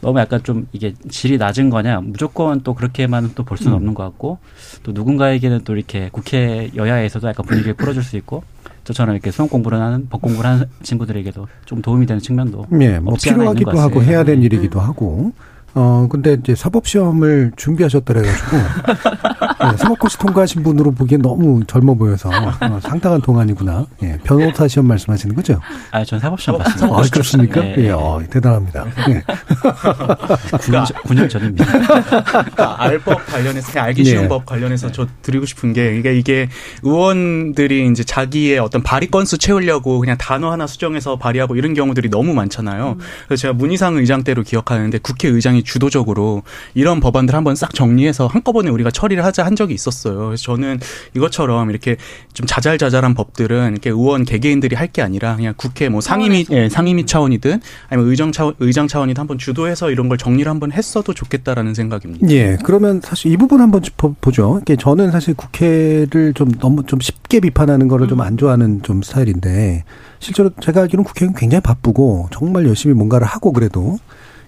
너무 약간 좀 이게 질이 낮은 거냐 무조건 또 그렇게만 또 볼 수는 음. 없는 것 같고 또 누군가에게는 또 이렇게 국회 여야에서도 약간 분위기를 풀어줄 수 있고 저처럼 이렇게 수험 공부를 하는 법 공부를 하는 친구들에게도 좀 도움이 되는 측면도 예, 뭐 없지 않아 있는 필요하기도 것 하고 같습니다. 해야 될 네. 일이기도 하고. 어, 근데 이제 사법시험을 준비하셨더래 가지고, 예, 사법고시 통과하신 분으로 보기엔 너무 젊어 보여서, 어, 상당한 동안이구나. 예, 변호사 시험 말씀하시는 거죠? 아, 전 사법시험 어, 봤습니다. 아, 그렇습니까? 네, 예, 네. 어, 대단합니다. 예. 9년, 전- 9년 전입니다. 그러니까 알법 관련해서 알기 쉬운 예. 법 관련해서 저 드리고 싶은 게 이게 이게 의원들이 이제 자기의 어떤 발의 건수 채우려고 그냥 단어 하나 수정해서 발의하고 이런 경우들이 너무 많잖아요. 그래서 제가 문희상 의장 때로 기억하는데 국회의장이 주도적으로 이런 법안들 한번 싹 정리해서 한꺼번에 우리가 처리를 하자 한 적이 있었어요. 그래서 저는 이것처럼 이렇게 좀 자잘자잘한 법들은 이렇게 의원 개개인들이 할 게 아니라 그냥 국회 뭐 상임위 예, 상임위 차원이든 아니면 의정 차원 의장 차원이든 한번 주도해서 이런 걸 정리를 한번 했어도 좋겠다라는 생각입니다. 예, 그러면 사실 이 부분 한번 짚어보죠. 이게 저는 사실 국회를 좀 너무 좀 쉽게 비판하는 거를 좀안 좋아하는 좀 스타일인데, 실제로 제가 알기로는 국회는 굉장히 바쁘고, 정말 열심히 뭔가를 하고 그래도,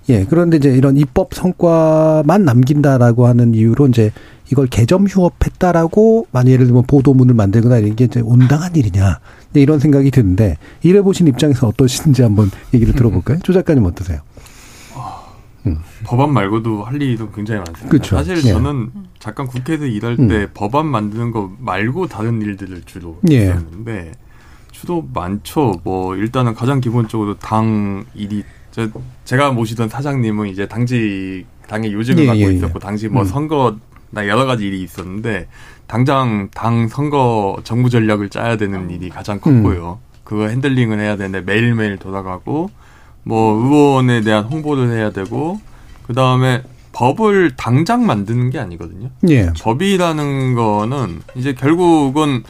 예, 그런데 이제 이런 입법 성과만 남긴다라고 하는 이유로 이제 이걸 개점 휴업했다라고 만약 예를 들면 보도문을 만들거나 이런 게 이제 온당한 일이냐. 네, 이런 생각이 드는데, 이래 보신 입장에서 어떠신지 한번 얘기를 들어볼까요? 조 작가님 어떠세요? 법안 말고도 할 일도 굉장히 많습니다. 그쵸. 사실 예. 저는 잠깐 국회에서 일할 음. 때 법안 만드는 거 말고 다른 일들을 주로 예. 했었는데 주로 많죠. 뭐 일단은 가장 기본적으로 당 일이 저, 제가 모시던 사장님은 이제 당직 당의 요직을 예, 맡고 예, 예. 있었고 당시 뭐 음. 선거나 여러 가지 일이 있었는데 당장 당 선거 정부 전략을 짜야 되는 일이 가장 컸고요. 그거 핸들링을 해야 되는데 매일매일 돌아가고 뭐 의원에 대한 홍보를 해야 되고 그 다음에 법을 당장 만드는 게 아니거든요. 예. 법이라는 거는 이제 결국은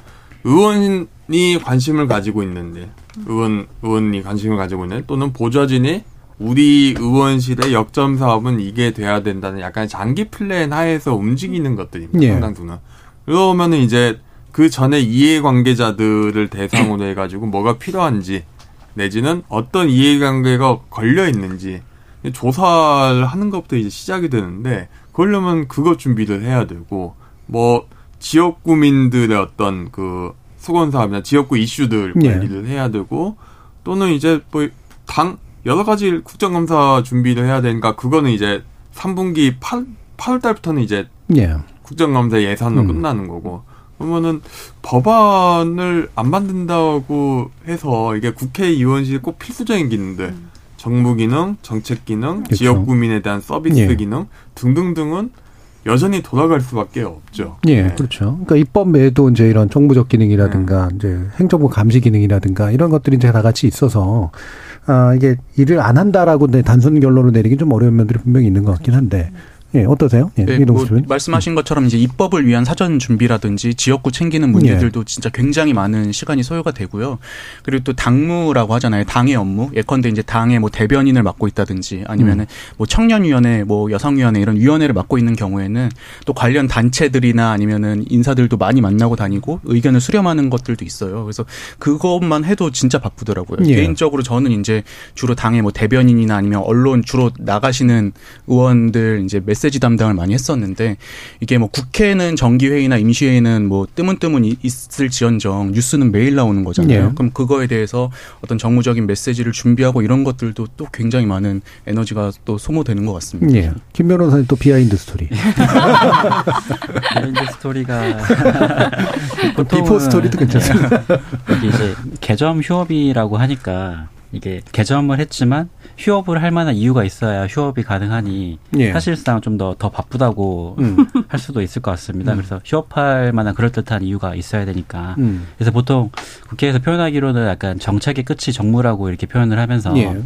의원이 관심을 가지고 있는데 의원 의원이 관심을 가지고 있는 또는 보좌진이 우리 의원실의 역점 사업은 이게 돼야 된다는 약간 장기 플랜 하에서 움직이는 것들입니다. 예. 상당수는. 그러면은 이제 그 전에 이해관계자들을 대상으로 해가지고 뭐가 필요한지 내지는 어떤 이해관계가 걸려 있는지 조사를 하는 것부터 이제 시작이 되는데 그러려면 그거 준비를 해야 되고 뭐 지역 구민들의 어떤 그 수건 사업이나 지역구 이슈들 예. 관리를 해야 되고 또는 이제 뭐 당 여러 가지 국정감사 준비를 해야 되니까 그거는 이제 3분기 8, 8월 달부터는 이제 예. 국정감사 예산으로 음. 끝나는 거고 그러면은 법안을 안 만든다고 해서 이게 국회의원실 꼭 필수적인 기능들 정무 기능, 정책 기능, 그렇죠. 지역 구민에 대한 서비스 예. 기능 등등등은 여전히 돌아갈 수밖에 없죠. 예, 네. 그렇죠. 그러니까 입법 외에도 이제 이런 정부적 기능이라든가 이제 행정부 감시 기능이라든가 이런 것들이 이제 다 같이 있어서 아 이게 일을 안 한다라고 내 단순 결론을 내리기 좀 어려운 면들이 분명히 있는 것 같긴 한데 예 어떠세요? 예, 네, 이동수 뭐. 말씀하신 것처럼 이제 입법을 위한 사전 준비라든지 지역구 챙기는 문제들도 진짜 굉장히 많은 시간이 소요가 되고요. 그리고 또 당무라고 하잖아요. 당의 업무. 예컨대 이제 당의 뭐 대변인을 맡고 있다든지 아니면은 뭐 청년위원회, 뭐 여성위원회 이런 위원회를 맡고 있는 경우에는 또 관련 단체들이나 아니면은 인사들도 많이 만나고 다니고 의견을 수렴하는 것들도 있어요. 그래서 그것만 해도 진짜 바쁘더라고요. 예. 개인적으로 저는 이제 주로 당의 뭐 대변인이나 아니면 언론 주로 나가시는 의원들 이제 메 시지 담당을 많이 했었는데 이게 뭐 국회는 정기회의나 임시회의는 뭐 뜨문뜨문 이- 있을지언정 뉴스는 매일 나오는 거잖아요. 예. 그럼 그거에 대해서 어떤 정무적인 메시지를 준비하고 이런 것들도 또 굉장히 많은 에너지가 또 소모되는 것 같습니다. 예. 김 변호사님 또 behind story. behind story가 before story도 괜찮습니다. 이게 이제 개점 휴업이라고 하니까 이게 개점을 했지만 휴업을 할 만한 이유가 있어야 휴업이 가능하니 예. 사실상 좀 더더 바쁘다고 음. 할 수도 있을 것 같습니다. 그래서 휴업할 만한 그럴듯한 이유가 있어야 되니까. 음. 그래서 보통 국회에서 표현하기로는 약간 정책의 끝이 정무라고 이렇게 표현을 하면서 예.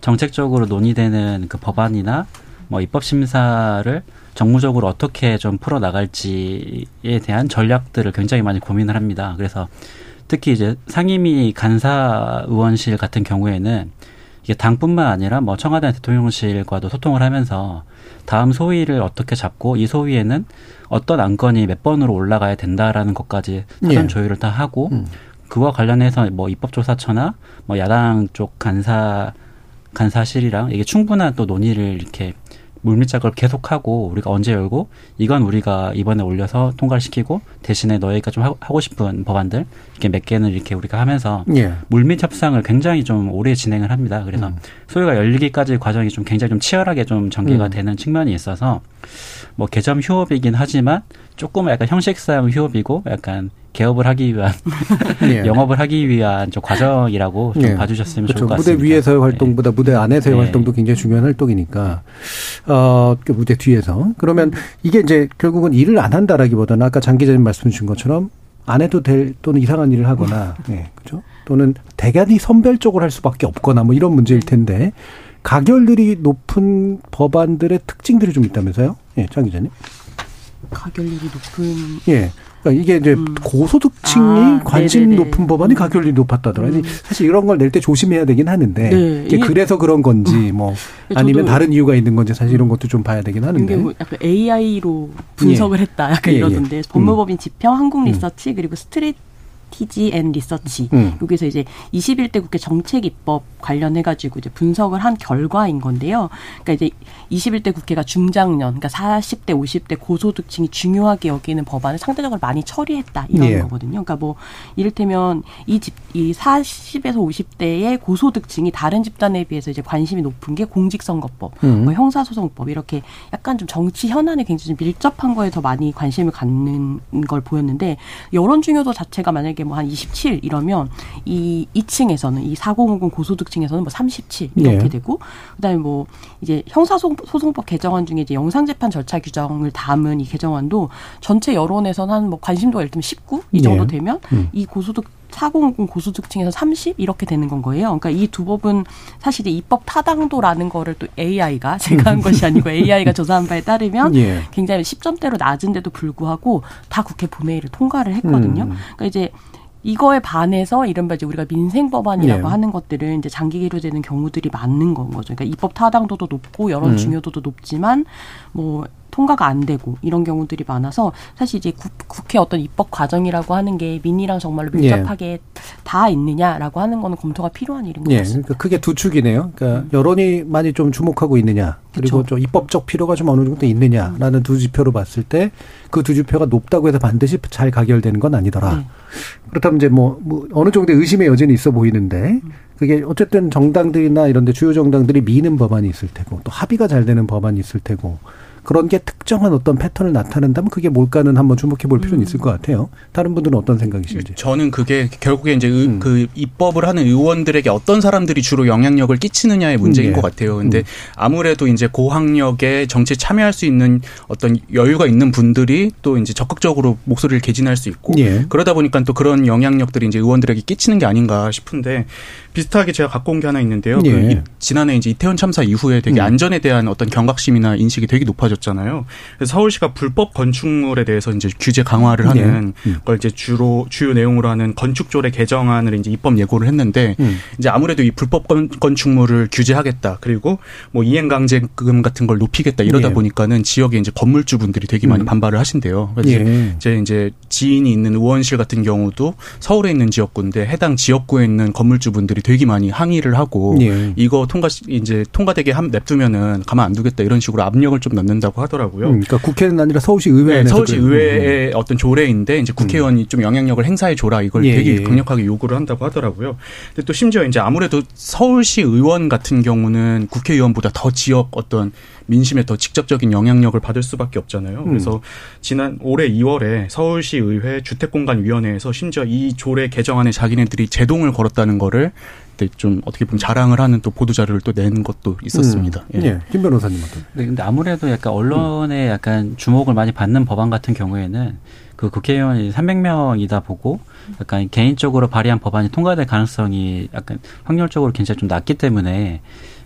정책적으로 논의되는 그 법안이나 뭐 입법 심사를 정무적으로 어떻게 좀 풀어 나갈지에 대한 전략들을 굉장히 많이 고민을 합니다. 그래서 특히 이제 상임위 간사 의원실 같은 경우에는 이게 당뿐만 아니라 뭐 청와대 대통령실과도 소통을 하면서 다음 소위를 어떻게 잡고 이 소위에는 어떤 안건이 몇 번으로 올라가야 된다라는 것까지 사전 예. 조율을 다 하고 음. 그와 관련해서 뭐 입법조사처나 뭐 야당 쪽 간사 간사실이랑 이게 충분한 또 논의를 이렇게 물밑 작업을 계속하고 우리가 언제 열고 이건 우리가 이번에 올려서 통과를 시키고 대신에 너희가 좀 하- 하고 싶은 법안들 이렇게 몇 개는 이렇게 우리가 하면서 예. 물밑 협상을 굉장히 좀 오래 진행을 합니다. 그래서 음. 소위가 열리기까지 과정이 좀 굉장히 좀 치열하게 좀 전개가 음. 되는 측면이 있어서 뭐 개점 휴업이긴 하지만 조금 약간 형식상 휴업이고 약간 개업을 하기 위한 예. 영업을 하기 위한 저 과정이라고 좀 예. 봐주셨으면 그렇죠. 좋을 것 무대 같습니다. 위에서의 활동보다 무대 안에서의 네. 활동도 굉장히 중요한 활동이니까 어, 그 무대 뒤에서 그러면 이게 이제 결국은 일을 안 한다라기보다는 아까 장 기자님 말씀 주신 것처럼 안 해도 될 또는 이상한 일을 하거나 예, 그죠? 또는 대단히 선별적으로 할 수밖에 없거나 뭐 이런 문제일 텐데 가결률이 높은 법안들의 특징들이 좀 있다면서요? 예, 장 기자님. 가결률이 높은 예. 그러니까 이게 이제 음. 고소득층이 아, 관심 네네네. 높은 법안이 가결률이 높았다더라. 음. 사실 이런 걸 낼 때 조심해야 되긴 하는데 네, 이게 그래서 그런 건지 뭐 저도 아니면 다른 이유가 있는 건지 사실 이런 것도 좀 봐야 되긴 하는데. 뭐 약간 AI로 분석을 했다 약간 예, 예. 이러던데 법무법인 지평, 한국 리서치 그리고 Strategy and Research 음. 여기서 이제 21대 국회 정책 입법 관련해 가지고 이제 분석을 한 결과인 건데요. 그러니까 이제 21대 국회가 중장년, 그러니까 40대, 50대 고소득층이 중요하게 여기는 법안을 상대적으로 많이 처리했다 이런 예. 거거든요. 그러니까 뭐 이를테면 이 집 이 40에서 50대의 고소득층이 다른 집단에 비해서 이제 관심이 높은 게 공직선거법, 음. 뭐 형사소송법 이렇게 약간 좀 정치 현안에 굉장히 좀 밀접한 거에 더 많이 관심을 갖는 걸 보였는데 여론 중요도 자체가 만약에 뭐 한 27 이러면 이 2층에서는 이 4050 고소득층에서는 뭐 37 이렇게 예. 되고 그다음에 뭐 이제 형사소송법 개정안 중에 이제 영상 재판 절차 규정을 담은 이 개정안도 전체 여론에서는 한 뭐 관심도가 예를 들면 19 이 정도 예. 되면 음. 이 고소득 40 고소득층에서 30 이렇게 되는 건 거예요. 그러니까 이 두 법은 사실 입법 타당도라는 거를 또 AI가 제가 한 것이 아니고 AI가 조사한 바에 따르면 예. 굉장히 10점대로 낮은데도 불구하고 다 국회 본회의를 통과를 했거든요. 음. 그러니까 이제 이거에 반해서 이른바 이제 우리가 민생 법안이라고 예. 하는 것들은 이제 장기 계류되는 경우들이 많은 건 거죠. 그러니까 입법 타당도도 높고 여론 음. 중요도도 높지만 뭐 통과가 안 되고 이런 경우들이 많아서 사실 이제 국, 국회 어떤 입법 과정이라고 하는 게 민의랑 정말로 밀접하게 다 있느냐라고 하는 거는 검토가 필요한 일인 것 예, 같습니다. 그러니까 크게 두 축이네요. 그러니까 여론이 많이 좀 주목하고 있느냐, 그리고 그쵸. 좀 입법적 필요가 좀 어느 정도 있느냐라는 두 지표로 봤을 때 그 두 지표가 높다고 해서 반드시 잘 가결되는 건 아니더라. 네. 그렇다면 이제 뭐, 뭐 어느 정도의 의심의 여지는 있어 보이는데 그게 어쨌든 정당들이나 이런 데 주요 정당들이 미는 법안이 있을 테고 또 합의가 잘 되는 법안이 있을 테고 그런 게 특정한 어떤 패턴을 나타낸다면 그게 뭘까는 한번 주목해 볼 필요는 있을 것 같아요. 다른 분들은 어떤 생각이신지. 저는 그게 결국에 이제 의- 음. 그 입법을 하는 의원들에게 어떤 사람들이 주로 영향력을 끼치느냐의 문제인 예. 것 같아요. 근데 아무래도 이제 고학력에 정치에 참여할 수 있는 어떤 여유가 있는 분들이 또 이제 적극적으로 목소리를 개진할 수 있고 예. 그러다 보니까 또 그런 영향력들이 이제 의원들에게 끼치는 게 아닌가 싶은데 비슷하게 제가 갖고 온 게 하나 있는데요. 예. 그 이- 지난해 이제 이태원 참사 이후에 되게 음. 안전에 대한 어떤 경각심이나 인식이 되게 높아졌 잖아요. 그래서 서울시가 불법 건축물에 대해서 이제 규제 강화를 하는 예. 음. 걸 이제 주로 주요 내용으로 하는 건축조례 개정안을 이제 입법 예고를 했는데 음. 이제 아무래도 이 불법 건, 건축물을 규제하겠다. 그리고 뭐 이행 강제금 같은 걸 높이겠다. 이러다 예. 보니까는 지역에 이제 건물주분들이 되게 많이 음. 반발을 하신대요. 그래서 예. 제 이제 지인이 있는 의원실 같은 경우도 서울에 있는 지역구인데 해당 지역구에 있는 건물주분들이 되게 많이 항의를 하고 예. 이거 통과 이제 통과되게 함 냅두면은 가만 안 두겠다 이런 식으로 압력을 좀 넣는 다고 하더라고요. 음, 그러니까 국회는 아니라 서울시 의회 네, 서울시 그- 의회의 어떤 조례인데 이제 국회의원이 좀 영향력을 행사해 줘라 이걸 예, 되게 예. 강력하게 요구를 한다고 하더라고요. 근데 또 심지어 이제 아무래도 서울시 의원 같은 경우는 국회의원보다 더 지역 어떤 민심에 더 직접적인 영향력을 받을 수밖에 없잖아요. 음. 그래서 지난 올해 2월에 서울시 의회 주택공간위원회에서 심지어 이 조례 개정안에 자기네들이 제동을 걸었다는 거를 그때 좀 어떻게 보면 자랑을 하는 또 보도 자료를 또 낸 것도 있었습니다. 음. 예. 김 변호사님 어떤? 네, 근데 아무래도 약간 언론에 약간 주목을 많이 받는 법안 같은 경우에는 그 국회의원이 300명이다 보고 약간 개인적으로 발의한 법안이 통과될 가능성이 약간 확률적으로 굉장히 좀 낮기 때문에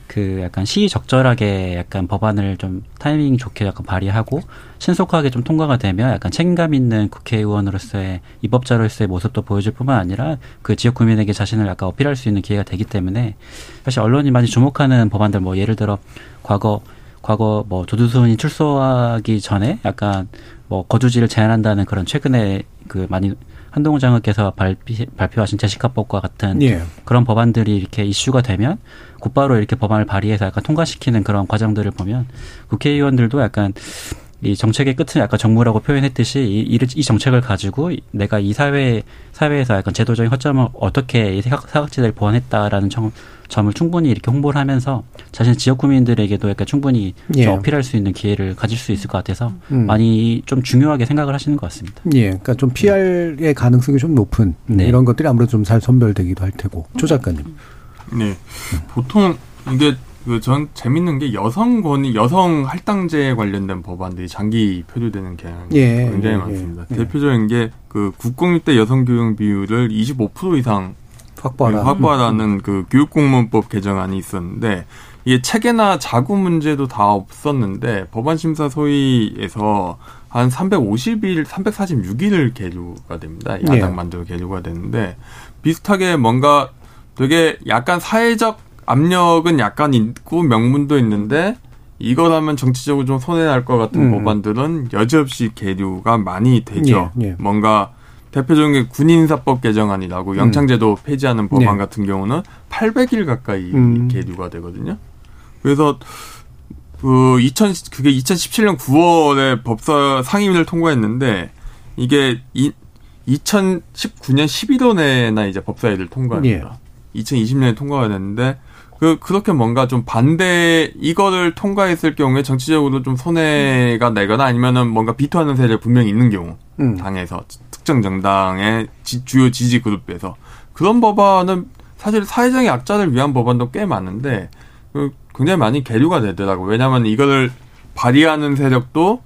그 약간 시의적절하게 약간 법안을 좀 타이밍 좋게 약간 발의하고 신속하게 좀 통과가 되면 약간 책임감 있는 국회의원으로서의 입법자로서의 모습도 보여줄 뿐만 아니라 그 지역 구민에게 자신을 약간 어필할 수 있는 기회가 되기 때문에 사실 언론이 많이 주목하는 법안들 뭐 예를 들어 과거 과거 뭐 조두순이 출소하기 전에 약간 뭐 거주지를 제한한다는 그런 최근에 그 많이 한동훈 장관께서 발피, 발표하신 제시카법과 같은 예. 그런 법안들이 이렇게 이슈가 되면 곧바로 이렇게 법안을 발의해서 약간 통과시키는 그런 과정들을 보면 국회의원들도 약간 이 정책의 끝은 약간 정무라고 표현했듯이 이, 이, 이 정책을 가지고 내가 이 사회 사회에서 약간 제도적인 허점을 어떻게 이 사각, 사각지대를 보완했다라는 점, 점을 충분히 이렇게 홍보를 하면서 자신 지역 구민들에게도 약간 충분히 예. 좀 어필할 수 있는 기회를 가질 수 있을 것 같아서 음. 많이 좀 중요하게 생각을 하시는 것 같습니다. 예, 그러니까 좀 PR의 가능성이 좀 높은 네. 이런 것들이 아무래도 좀 잘 선별되기도 할 테고. 조 작가님. 네. 보통 이게 그전 재밌는 게 여성 권위, 여성 할당제 관련된 법안들이 장기 표류되는 경향이 예, 굉장히 예, 많습니다. 예. 대표적인 게그 국공립대 여성 교육 비율을 25% 이상 확보하라. 확보하라는 그 교육공무원법 개정안이 있었는데 이게 체계나 자구 문제도 다 없었는데 법안 심사 소위에서 한 350일, 346일을 계류가 됩니다. 예. 야당만대로 계류가 되는데 비슷하게 뭔가 되게 약간 사회적 압력은 약간 있고 명분도 있는데 이거라면 정치적으로 좀 손해날 것 같은 음. 법안들은 여지없이 계류가 많이 되죠. 예, 예. 뭔가 대표적인 게 군인사법 개정안이라고 영창제도 폐지하는 법안 음. 네. 같은 경우는 800일 가까이 음. 계류가 되거든요. 그래서 그 2000, 그게 2017년 9월에 법사 상임위를 통과했는데 이게 이, 2019년 11월에나 이제 법사위를 통과합니다. 2020년에 통과가 됐는데 그 그렇게 뭔가 좀 반대 이거를 통과했을 경우에 정치적으로 좀 손해가 나거나 아니면은 뭔가 비토하는 세력 분명히 있는 경우 음. 당에서 특정 정당의 지- 주요 지지 그룹에서 그런 법안은 사실 사회적인 약자를 위한 법안도 꽤 많은데 그 굉장히 많이 계류가 되더라고. 요 왜냐하면 이거를 발의하는 세력도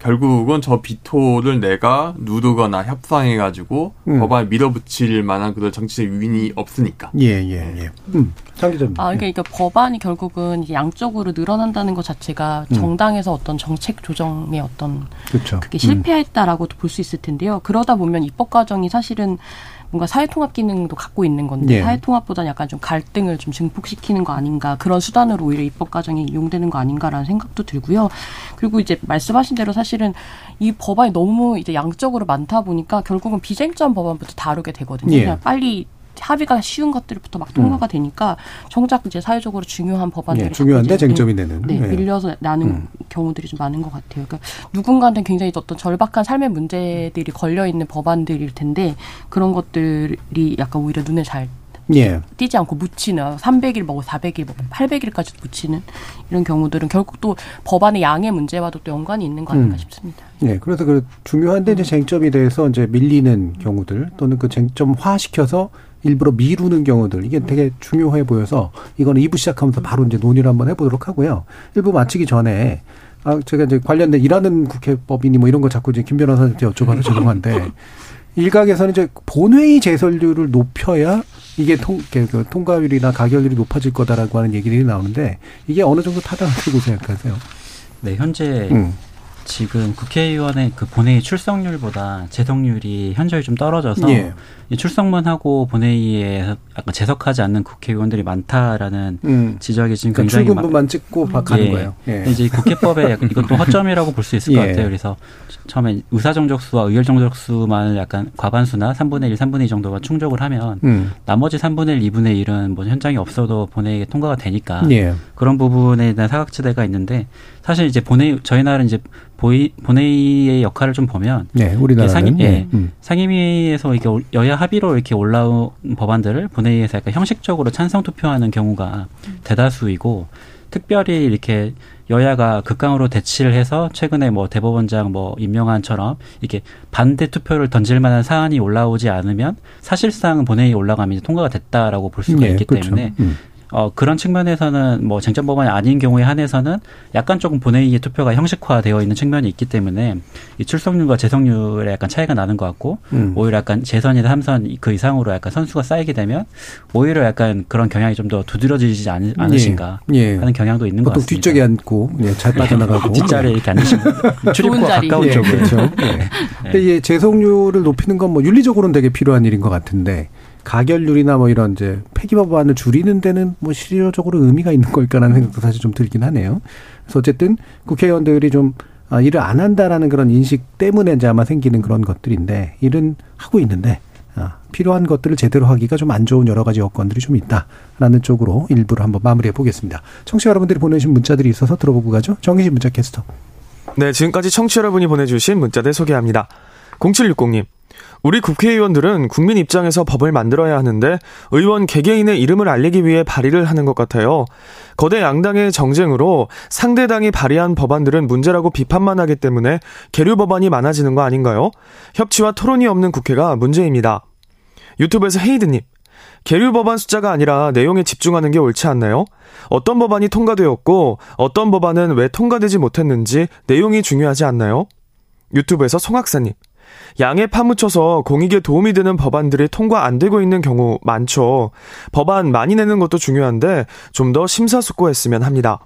결국은 저 비토를 내가 누르거나 협상해가지고 음. 법안에 밀어붙일 만한 그런 정치적 유인이 없으니까. 예, 예, 예. 음, 장 기자님. 아, 그러니까 이게 법안이 결국은 양쪽으로 늘어난다는 것 자체가 음. 정당에서 어떤 정책 조정의 어떤 그렇죠. 그게 실패했다라고도 볼 수 있을 텐데요. 그러다 보면 입법 과정이 사실은 뭔가 사회통합 기능도 갖고 있는 건데 예. 사회통합보다는 약간 좀 갈등을 좀 증폭시키는 거 아닌가 그런 수단으로 오히려 입법 과정이 이용되는 거 아닌가라는 생각도 들고요. 그리고 이제 말씀하신 대로 사실은 이 법안이 너무 이제 양적으로 많다 보니까 결국은 비쟁점 법안부터 다루게 되거든요. 예. 그냥 빨리 합의가 쉬운 것들부터 막 통과가 되니까 정작 이제 사회적으로 중요한 법안들이 예, 중요한데 쟁점이 되는. 네, 예. 밀려서 나는 음. 경우들이 좀 많은 것 같아요. 그러니까 누군가한테 굉장히 어떤 절박한 삶의 문제들이 걸려 있는 법안들일 텐데 그런 것들이 약간 오히려 눈에 잘 예. 띄지 않고 묻히는 300일 먹고 400일 먹고 800일까지 묻히는 이런 경우들은 결국 또 법안의 양의 문제와도 또 연관이 있는 거 아닌가 음. 싶습니다. 예, 그래서 그 중요한데 이제 쟁점이 돼서 이제 밀리는 경우들 또는 그 쟁점화 시켜서 일부러 미루는 경우들 이게 되게 중요해 보여서 이거는 2부 시작하면서 바로 이제 논의를 한번 해보도록 하고요. 1부 마치기 전에 아 제가 이제 관련된 일하는 국회법인이 뭐 이런 거 자꾸 이제 김 변호사한테 여쭤봐서 죄송한데 일각에서는 이제 본회의 제설률을 높여야 이게 통, 그, 그 통과율이나 가결률이 높아질 거다라고 하는 얘기들이 나오는데 이게 어느 정도 타당하다고 생각하세요? 네, 현재 음. 지금 국회의원의 그 본회의 출석률보다 재석률이 현저히 좀 떨어져서 예. 이 출석만 하고 본회의에 약간 재석하지 않는 국회의원들이 많다라는 음. 지적이 지금 그러니까 굉장히 많- 출근부만 찍고 바- 가는 예. 거예요. 예. 이제 국회법에 이것도 허점이라고 볼 수 있을 것 예. 같아요. 그래서 처음에 의사 정적수와 의열 정적수만을 약간 과반수나 3분의 1, 3분의 2 정도가 충족을 하면 음. 나머지 3분의 1, 2분의 1은 뭐 현장이 없어도 본회의에 통과가 되니까 예. 그런 부분에 대한 사각지대가 있는데 사실 이제 본회의 저희 나라는 이제 보이, 본회의의 역할을 좀 보면 네, 우리나라는 상임- 예. 예. 음. 상임위에서 이게 올- 여야 합의로 이렇게 올라온 법안들을 본회의에서 약간 형식적으로 찬성 투표하는 경우가 대다수이고 특별히 이렇게 여야가 극강으로 대치를 해서 최근에 뭐 대법원장 뭐 임명안처럼 이렇게 반대 투표를 던질 만한 사안이 올라오지 않으면 사실상 본회의에 올라가면 이제 통과가 됐다라고 볼 수가 예, 있기 그렇죠. 때문에 음. 어, 그런 측면에서는 뭐 쟁점 법안이 아닌 경우에 한해서는 약간 조금 본회의의 투표가 형식화되어 있는 측면이 있기 때문에 이 출석률과 재석률에 약간 차이가 나는 것 같고 음. 오히려 약간 재선이나 삼선 그 이상으로 약간 선수가 쌓이게 되면 오히려 약간 그런 경향이 좀 더 두드러지지 않, 않으신가 예. 예. 하는 경향도 있는 것 같습니다. 뒤쪽에 앉고 예, 잘 빠져나가고 뒷자리에 이렇게 앉으시면 출입구와 자리. 가까운 예, 쪽에 그렇죠. 예. 근데 이 재석률을 높이는 건 뭐 윤리적으로는 되게 필요한 일인 것 같은데 가결률이나 뭐 이런 이제 폐기 법안을 줄이는 데는 뭐 실효적으로 의미가 있는 걸까라는 생각도 사실 좀 들긴 하네요. 그래서 어쨌든 국회의원들이 좀 아, 일을 안 한다라는 그런 인식 때문에 이제 아마 생기는 그런 것들인데 일은 하고 있는데 아, 필요한 것들을 제대로 하기가 좀 안 좋은 여러 가지 여건들이 좀 있다라는 쪽으로 일부를 한번 마무리해 보겠습니다. 청취자 여러분들이 보내주신 문자들이 있어서 들어보고 가죠. 정희진 문자 캐스터. 네, 지금까지 청취 자 여러분이 보내주신 문자들 소개합니다. 0760님. 우리 국회의원들은 국민 입장에서 법을 만들어야 하는데 의원 개개인의 이름을 알리기 위해 발의를 하는 것 같아요. 거대 양당의 정쟁으로 상대당이 발의한 법안들은 문제라고 비판만 하기 때문에 계류 법안이 많아지는 거 아닌가요? 협치와 토론이 없는 국회가 문제입니다. 유튜브에서 헤이드님. 계류 법안 숫자가 아니라 내용에 집중하는 게 옳지 않나요? 어떤 법안이 통과되었고 어떤 법안은 왜 통과되지 못했는지 내용이 중요하지 않나요? 유튜브에서 송학사님. 양에 파묻혀서 공익에 도움이 되는 법안들이 통과 안 되고 있는 경우 많죠. 법안 많이 내는 것도 중요한데 좀 더 심사숙고했으면 합니다.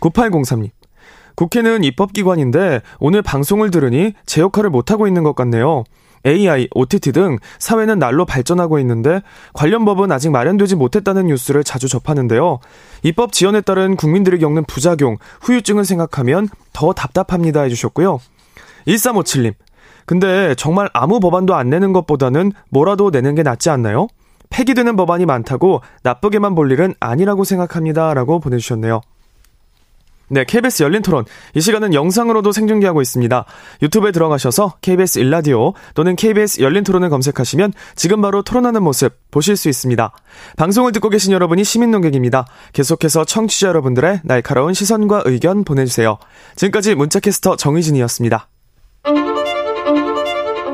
9803님. 국회는 입법기관인데 오늘 방송을 들으니 제 역할을 못하고 있는 것 같네요. AI, OTT 등 사회는 날로 발전하고 있는데 관련 법은 아직 마련되지 못했다는 뉴스를 자주 접하는데요. 입법 지연에 따른 국민들이 겪는 부작용, 후유증을 생각하면 더 답답합니다 해주셨고요. 1357님. 근데 정말 아무 법안도 안 내는 것보다는 뭐라도 내는 게 낫지 않나요? 폐기되는 법안이 많다고 나쁘게만 볼 일은 아니라고 생각합니다. 라고 보내주셨네요. 네, KBS 열린 토론. 이 시간은 영상으로도 생중계하고 있습니다. 유튜브에 들어가셔서 KBS 일라디오 또는 KBS 열린 토론을 검색하시면 지금 바로 토론하는 모습 보실 수 있습니다. 방송을 듣고 계신 여러분이 시민 농객입니다. 계속해서 청취자 여러분들의 날카로운 시선과 의견 보내주세요. 지금까지 문자캐스터 정의진이었습니다.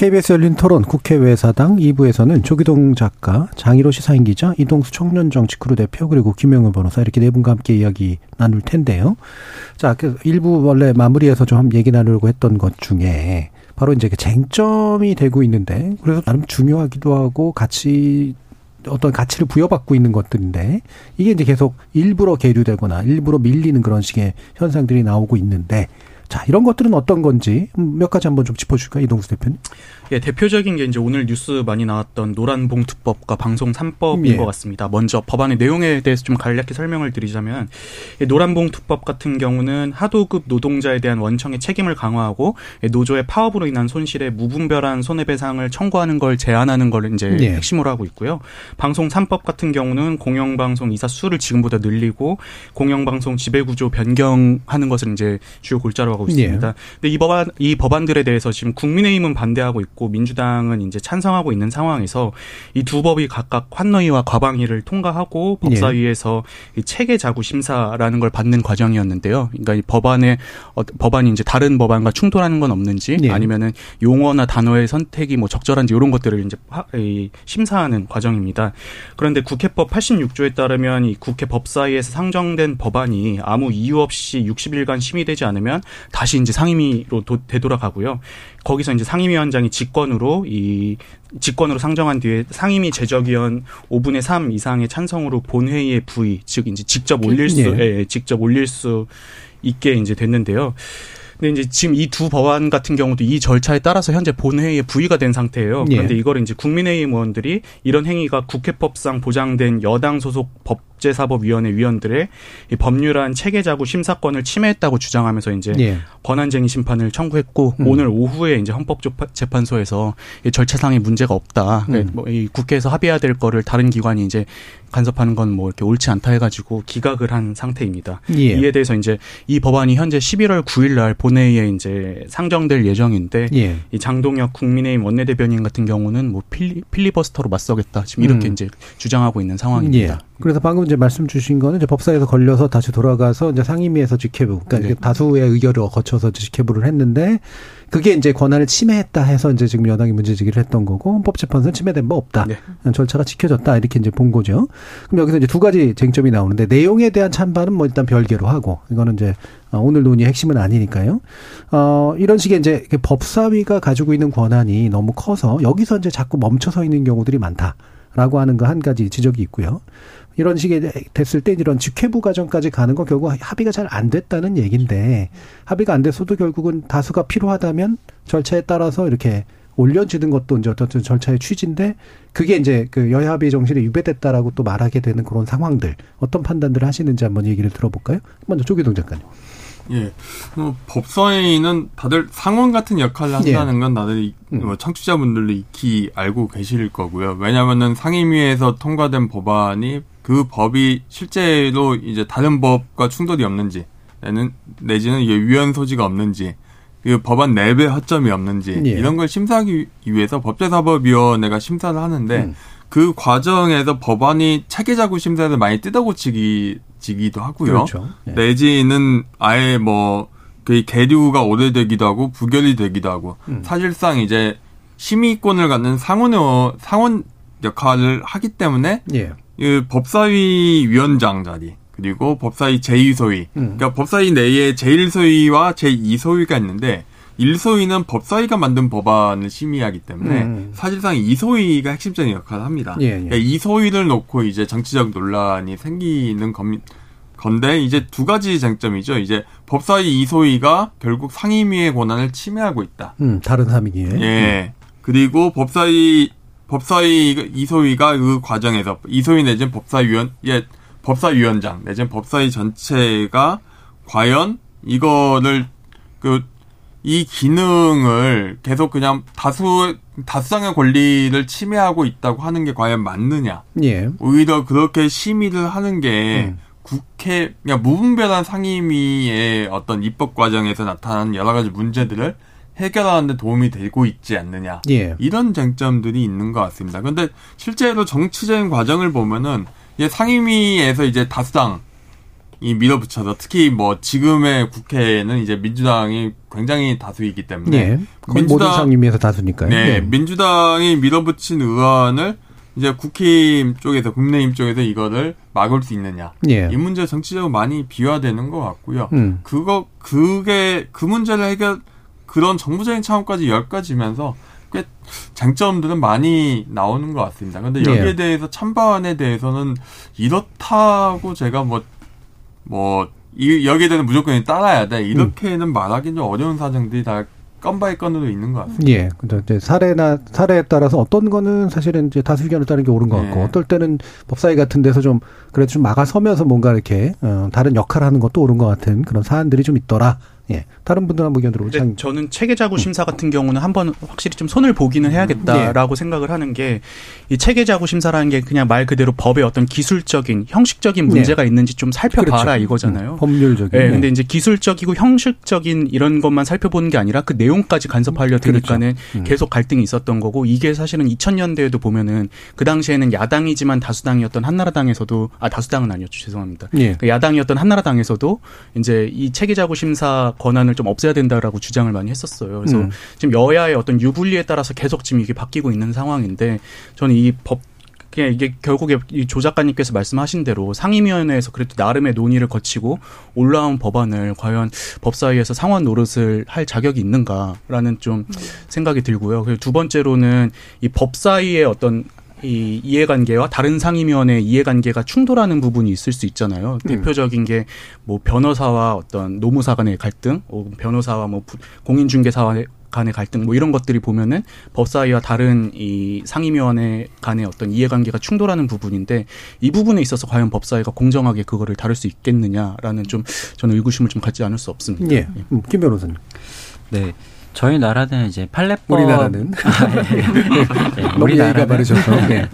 KBS 열린 토론 국회 외 사당 2부에서는 조기동 작가, 장희로 시사인 기자, 이동수 청년정치 크루 대표 그리고 김영우 변호사 이렇게 네 분과 함께 이야기 나눌 텐데요. 자, 그 1부 원래 마무리해서 좀 얘기 나누려고 했던 것 중에 바로 이제 그 쟁점이 되고 있는데 그래서 나름 중요하기도 하고 같이 어떤 가치를 부여받고 있는 것들인데 이게 이제 계속 일부러 계류되거나 일부러 밀리는 그런 식의 현상들이 나오고 있는데 자, 이런 것들은 어떤 건지 몇 가지 한번 좀 짚어줄까요, 이동수 대표님? 예, 대표적인 게 이제 오늘 뉴스 많이 나왔던 노란 봉투법과 방송 3법인 예. 것 같습니다. 먼저 법안의 내용에 대해서 좀 간략히 설명을 드리자면 이 노란 봉투법 같은 경우는 하도급 노동자에 대한 원청의 책임을 강화하고 이 노조의 파업으로 인한 손실에 무분별한 손해배상을 청구하는 걸 제한하는 걸 이제 예. 핵심으로 하고 있고요. 방송 3법 같은 경우는 공영방송 이사 수를 지금보다 늘리고 공영방송 지배구조 변경하는 것을 이제 주요 골자로 하고 있습니다. 예. 근데 이 법안 이 법안들에 대해서 지금 국민의힘은 반대하고 있고 민주당은 이제 찬성하고 있는 상황에서 이 두 법이 각각 환노위와 과방위를 통과하고 법사위에서 이 체계 자구 심사라는 걸 받는 과정이었는데요. 그러니까 이 법안에 어, 법안이 이제 다른 법안과 충돌하는 건 없는지 예. 아니면은 용어나 단어의 선택이 뭐 적절한지 이런 것들을 이제 하- 이 심사하는 과정입니다. 그런데 국회법 86조에 따르면 이 국회 법사위에서 상정된 법안이 아무 이유 없이 60일간 심의되지 않으면 다시 이제 상임위로 도- 되돌아가고요. 거기서 이제 상임위원장이 직권으로 이 직권으로 상정한 뒤에 상임위 제적위원 5분의 3 이상의 찬성으로 본회의에 부의, 즉 이제 직접 올릴 수, 예. 예, 예, 직접 올릴 수 있게 이제 됐는데요. 근데 이제 지금 이 두 법안 같은 경우도 이 절차에 따라서 현재 본회의에 부의가 된 상태예요. 예. 그런데 이걸 이제 국민의힘 의원들이 이런 행위가 국회법상 보장된 여당 소속 법 제사법위원회 위원들의 이 법률안 체계자구 심사권을 침해했다고 주장하면서 이제 예. 권한쟁의 심판을 청구했고 음. 오늘 오후에 이제 헌법재판소에서 이 절차상의 문제가 없다. 음. 뭐이 국회에서 합의해야 될 거를 다른 기관이 이제 간섭하는 건 뭐 이렇게 옳지 않다 해가지고 기각을 한 상태입니다. 예. 이에 대해서 이제 이 법안이 현재 11월 9일 날 본회의에 이제 상정될 예정인데 예. 이 장동혁 국민의힘 원내대변인 같은 경우는 뭐 필리, 필리버스터로 맞서겠다 지금 이렇게 음. 이제 주장하고 있는 예. 상황입니다. 그래서 방금 이제 말씀 주신 거는 이제 법사에서 걸려서 다시 돌아가서 이제 상임위에서 직회부, 그러니까 네. 다수의 의결을 거쳐서 직회부를 했는데 그게 이제 권한을 침해했다 해서 이제 지금 여당이 문제 제기를 했던 거고 헌법재판소는 침해된 바 없다. 네. 절차가 지켜졌다 이렇게 이제 본 거죠. 그럼 여기서 이제 두 가지 쟁점이 나오는데 내용에 대한 찬반은 뭐 일단 별개로 하고 이거는 이제 어, 오늘 논의 핵심은 아니니까요. 어, 이런 식의 이제 그 법사위가 가지고 있는 권한이 너무 커서 여기서 이제 자꾸 멈춰서 있는 경우들이 많다 라고 하는 거 한 가지 지적이 있고요. 이런 식의 됐을 때 이런 직회부 과정까지 가는 건 결국 합의가 잘 안 됐다는 얘기인데 합의가 안 됐어도 결국은 다수가 필요하다면 절차에 따라서 이렇게 올려지는 것도 이제 어떤 절차의 취지인데 그게 이제 그 여야 합의 정신에 유배됐다라고 또 말하게 되는 그런 상황들 어떤 판단들을 하시는지 한번 얘기를 들어볼까요? 먼저 조기동 작가님. 예. 뭐 법사위는 다들 상원 같은 역할을 한다는 건 다들 이- 음. 뭐 청취자분들도 익히 알고 계실 거고요. 왜냐하면은 상임위에서 통과된 법안이 그 법이 실제로 이제 다른 법과 충돌이 없는지, 내는 내지는 이게 위헌 소지가 없는지, 그 법안 내부에 허점이 없는지 예. 이런 걸 심사하기 위해서 법제사법위원회가 심사를 하는데 음. 그 과정에서 법안이 체계자구 심사에서 많이 뜯어고치기 지기도 하고요. 그렇죠. 예. 내지는 아예 뭐, 그 계류가 오래되기도 하고, 부결이 되기도 하고, 음. 사실상 이제 심의권을 갖는 상원, 상원 역할을 하기 때문에, 예. 이 법사위 위원장 자리, 그리고 법사위 제2소위, 음. 그러니까 법사위 내에 제1소위와 제2소위가 있는데, 1소위는 법사위가 만든 법안을 심의하기 때문에 음. 사실상 2소위가 핵심적인 역할을 합니다. 예, 예. 그러니까 2소위를 놓고 이제 정치적 논란이 생기는 겁, 건데 이제 두 가지 쟁점이죠. 이제 법사위 2소위가 결국 상임위의 권한을 침해하고 있다. 음, 다른 사민이에. 예. 그리고 법사위 법사위 2소위가 그 과정에서 2소위 내지는 법사위원 예 법사위원장 내지는 법사위 전체가 과연 이거를 그 이 기능을 계속 그냥 다수 다수당의 권리를 침해하고 있다고 하는 게 과연 맞느냐? 예. 오히려 그렇게 심의를 하는 게 음. 국회 그냥 무분별한 상임위의 어떤 입법 과정에서 나타나는 여러 가지 문제들을 해결하는데 도움이 되고 있지 않느냐. 예. 이런 쟁점들이 있는 것 같습니다. 근데 실제로 정치적인 과정을 보면은 상임위에서 이제 다수당 이 밀어붙여서 특히 뭐 지금의 국회는 이제 민주당이 굉장히 다수이기 때문에 예. 민주당- 상임위에서 다수니까요. 네, 예. 민주당이 밀어붙인 의원을 이제 국힘 쪽에서 국민의힘 쪽에서 이거를 막을 수 있느냐. 예. 이 문제 정치적으로 많이 비화되는 것 같고요. 음. 그거 그게 그 문제를 해결 그런 정부적인 차원까지 열까지면서 꽤 장점들은 많이 나오는 것 같습니다. 근데 여기에 예. 대해서 찬반에 대해서는 이렇다고 제가 뭐 뭐, 이, 여기에 대해서 무조건 따라야 돼. 이렇게는 말하기는 좀 어려운 사정들이 다 건바이 건으로 있는 것 같습니다. 예. 근데 이제 사례나 사례에 따라서 어떤 거는 사실은 이제 다수 의견을 따르는 게 옳은 것 같고 네. 어떨 때는 법사위 같은 데서 좀 그래도 좀 막아서면서 뭔가 이렇게 어, 다른 역할을 하는 것도 옳은 것 같은 그런 사안들이 좀 있더라. 예. 다른 분들 한번 의견 들어보죠. 근데 저는 체계자구 심사 같은 경우는 한번 확실히 좀 손을 보기는 해야겠다라고 생각을 하는 게 이 체계자구 심사라는 게 그냥 말 그대로 법의 어떤 기술적인 형식적인 문제가 있는지 좀 살펴봐라 그렇죠. 이거잖아요. 음, 법률적인. 예, 근데 이제 기술적이고 형식적인 이런 것만 살펴보는 게 아니라 그 내용까지 간섭하려 드니까는 음. 계속 갈등이 있었던 거고 이게 사실은 2000년대에도 보면은 그 당시에는 야당이지만 다수당이었던 한나라당에서도 아 다수당은 아니었죠 죄송합니다. 예. 그 야당이었던 한나라당에서도 이제 이 체계자구 심사 권한을 좀 없애야 된다라고 주장을 많이 했었어요. 그래서 음. 지금 여야의 어떤 유불리에 따라서 계속 지금 이게 바뀌고 있는 상황인데 저는 이법 그냥 이게 결국에 이조 작가님께서 말씀하신 대로 상임위원회에서 그래도 나름의 논의를 거치고 올라온 법안을 과연 법사위에서 상원 노릇을 할 자격이 있는가라는 좀 생각이 들고요. 그리고 두 번째로는 이 법사위의 어떤 이 이해관계와 다른 상임위원회의 이해관계가 충돌하는 부분이 있을 수 있잖아요. 대표적인 게 뭐 변호사와 어떤 노무사 간의 갈등, 어, 변호사와 뭐 부- 공인중개사와 간의 갈등 뭐 이런 것들이 보면은 법사위와 다른 이 상임위원회 간의 어떤 이해관계가 충돌하는 부분인데 이 부분에 있어서 과연 법사위가 공정하게 그거를 다룰 수 있겠느냐라는 좀 저는 의구심을 좀 갖지 않을 수 없습니다. 예. 음, 김 변호사님. 네. 저희 나라는 이제 판례법 우리나라는 예, 너무 예의가 바르셔서. 예.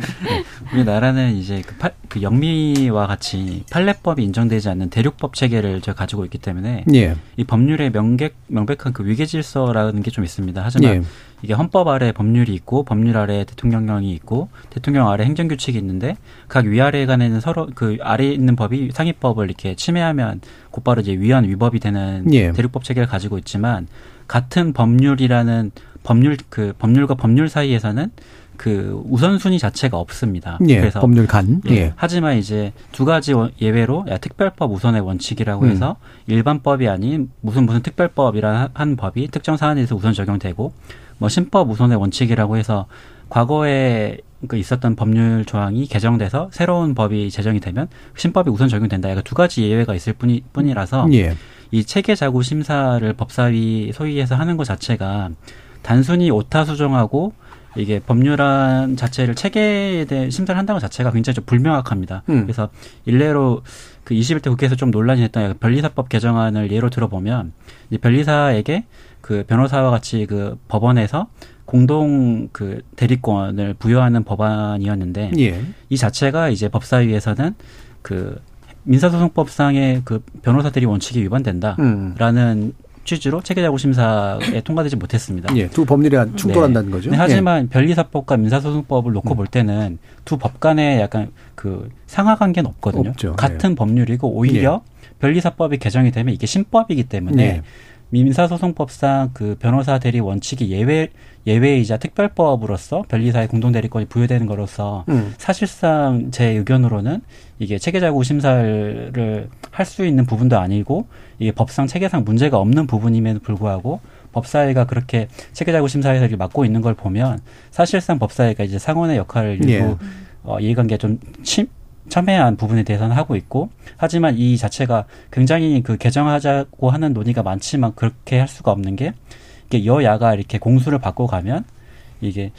우리나라는 이제 그, 팔, 그 영미와 같이 판례법이 인정되지 않는 대륙법 체계를 저희 가지고 있기 때문에 예. 이 법률에 명백, 명백한 그 위계 질서라는 게 좀 있습니다. 하지만 예. 이게 헌법 아래 법률이 있고 법률 아래 대통령령이 있고 대통령 아래 행정규칙이 있는데 각 위아래 간에는 서로 그 아래에 있는 법이 상위법을 이렇게 침해하면 곧바로 이제 위헌 위법이 되는 예. 대륙법 체계를 가지고 있지만 같은 법률이라는 법률 그 법률과 법률 사이에서는 그 우선순위 자체가 없습니다. 예. 그래서 법률 간. 예. 예. 하지만 이제 두 가지 원- 예외로 야, 특별법 우선의 원칙이라고 음. 해서 일반법이 아닌 무슨 무슨 특별법이라는 한 법이 특정 사안에 대해서 우선 적용되고 뭐 신법 우선의 원칙이라고 해서 과거에 그 있었던 법률 조항이 개정돼서 새로운 법이 제정이 되면 신법이 우선 적용된다. 약간 두 가지 예외가 있을 뿐이, 뿐이라서 예. 이 체계 자구 심사를 법사위 소위에서 하는 것 자체가 단순히 오타 수정하고 이게 법률안 자체를 체계에 대해 심사를 한다는 것 자체가 굉장히 좀 불명확합니다. 음. 그래서 일례로 그 21대 국회에서 좀 논란이 됐던 변리사법 개정안을 예로 들어보면 이제 변리사에게 그 변호사와 같이 그 법원에서 공동 그 대리권을 부여하는 법안이었는데 예. 이 자체가 이제 법사위에서는 그 민사소송법상의 그 변호사 대리 원칙이 위반된다라는 음. 취지로 체계자구 심사에 통과되지 못했습니다. 예. 두 법률이 안- 충돌한다는 거죠. 네, 예. 하지만 변리사법과 민사소송법을 놓고 음. 볼 때는 두 법 간에 약간 그 상하 관계는 없거든요. 없죠. 같은 법률이고 오히려 변리사법이 개정이 되면 이게 신법이기 때문에 예. 민사소송법상 그 변호사 대리 원칙이 예외 예외이자 특별법으로서 변리사의 공동 대리권이 부여되는 것으로서 음. 사실상 제 의견으로는 이게 체계자구 심사를 할 수 있는 부분도 아니고 이게 법상 체계상 문제가 없는 부분임에도 불구하고 법사위가 그렇게 체계자구 심사에서 이렇게 맡고 있는 걸 보면 사실상 법사위가 이제 상원의 역할을 일부 예. 어, 이해관계 좀 침, 첨예한 부분에 대해서는 하고 있고 하지만 이 자체가 굉장히 그 개정하자고 하는 논의가 많지만 그렇게 할 수가 없는 게 이게 여야가 이렇게 공수를 받고 가면 이게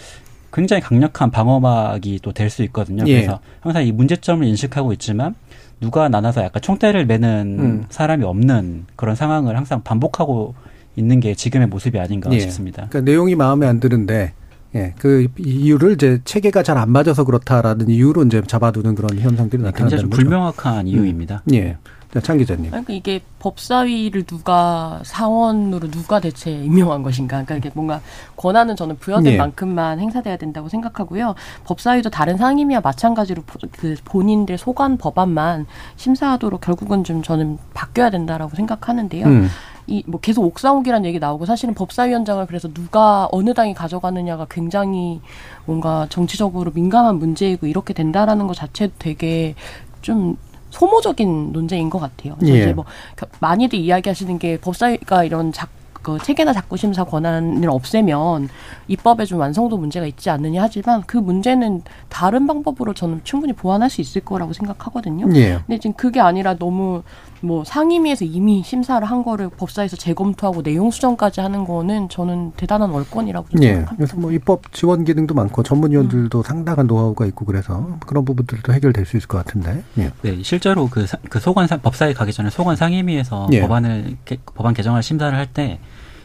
굉장히 강력한 방어막이 또 될 수 있거든요. 예. 그래서 항상 이 문제점을 인식하고 있지만 누가 나눠서 약간 총대를 매는 음. 사람이 없는 그런 상황을 항상 반복하고 있는 게 지금의 모습이 아닌가 예. 싶습니다. 그러니까 내용이 마음에 안 드는데 예, 그 이유를 이제 체계가 잘 안 맞아서 그렇다라는 이유로 이제 잡아두는 그런 현상들이 굉장히 나타난다는 좀 거죠. 불명확한 이유입니다. 예. 자, 창 기자님. 그러니까 이게 법사위를 누가 사원으로 누가 대체 임명한 것인가? 그러니까 이게 뭔가 권한은 저는 부여된 예. 만큼만 행사돼야 된다고 생각하고요. 법사위도 다른 상임위와 마찬가지로 보- 그 본인들 소관 법안만 심사하도록 결국은 좀 저는 바뀌어야 된다라고 생각하는데요. 음. 이 뭐 계속 옥상옥이라는 얘기 나오고 사실은 법사위원장을 그래서 누가 어느 당이 가져가느냐가 굉장히 뭔가 정치적으로 민감한 문제이고 이렇게 된다라는 것 자체도 되게 좀 소모적인 논쟁인 것 같아요. 그래서 예. 이제 뭐 겨- 많이들 이야기하시는 게 법사위가 이런 작, 그 체계나 작고 심사 권한을 없애면 입법에 좀 완성도 문제가 있지 않느냐 하지만 그 문제는 다른 방법으로 저는 충분히 보완할 수 있을 거라고 생각하거든요. 예. 근데 지금 그게 아니라 너무 뭐 상임위에서 이미 심사를 한 거를 법사에서 재검토하고 내용 수정까지 하는 거는 저는 대단한 월권이라고 좀 예. 생각합니다. 그래서 뭐 입법 지원 기능도 많고 전문위원들도 상당한 노하우가 있고 그래서 그런 부분들도 해결될 수 있을 것 같은데. 예. 네, 실제로 그, 사- 그 소관 상- 법사위 가기 전에 소관 상임위에서 예. 법안을 개- 법안 개정을 심사를 할 때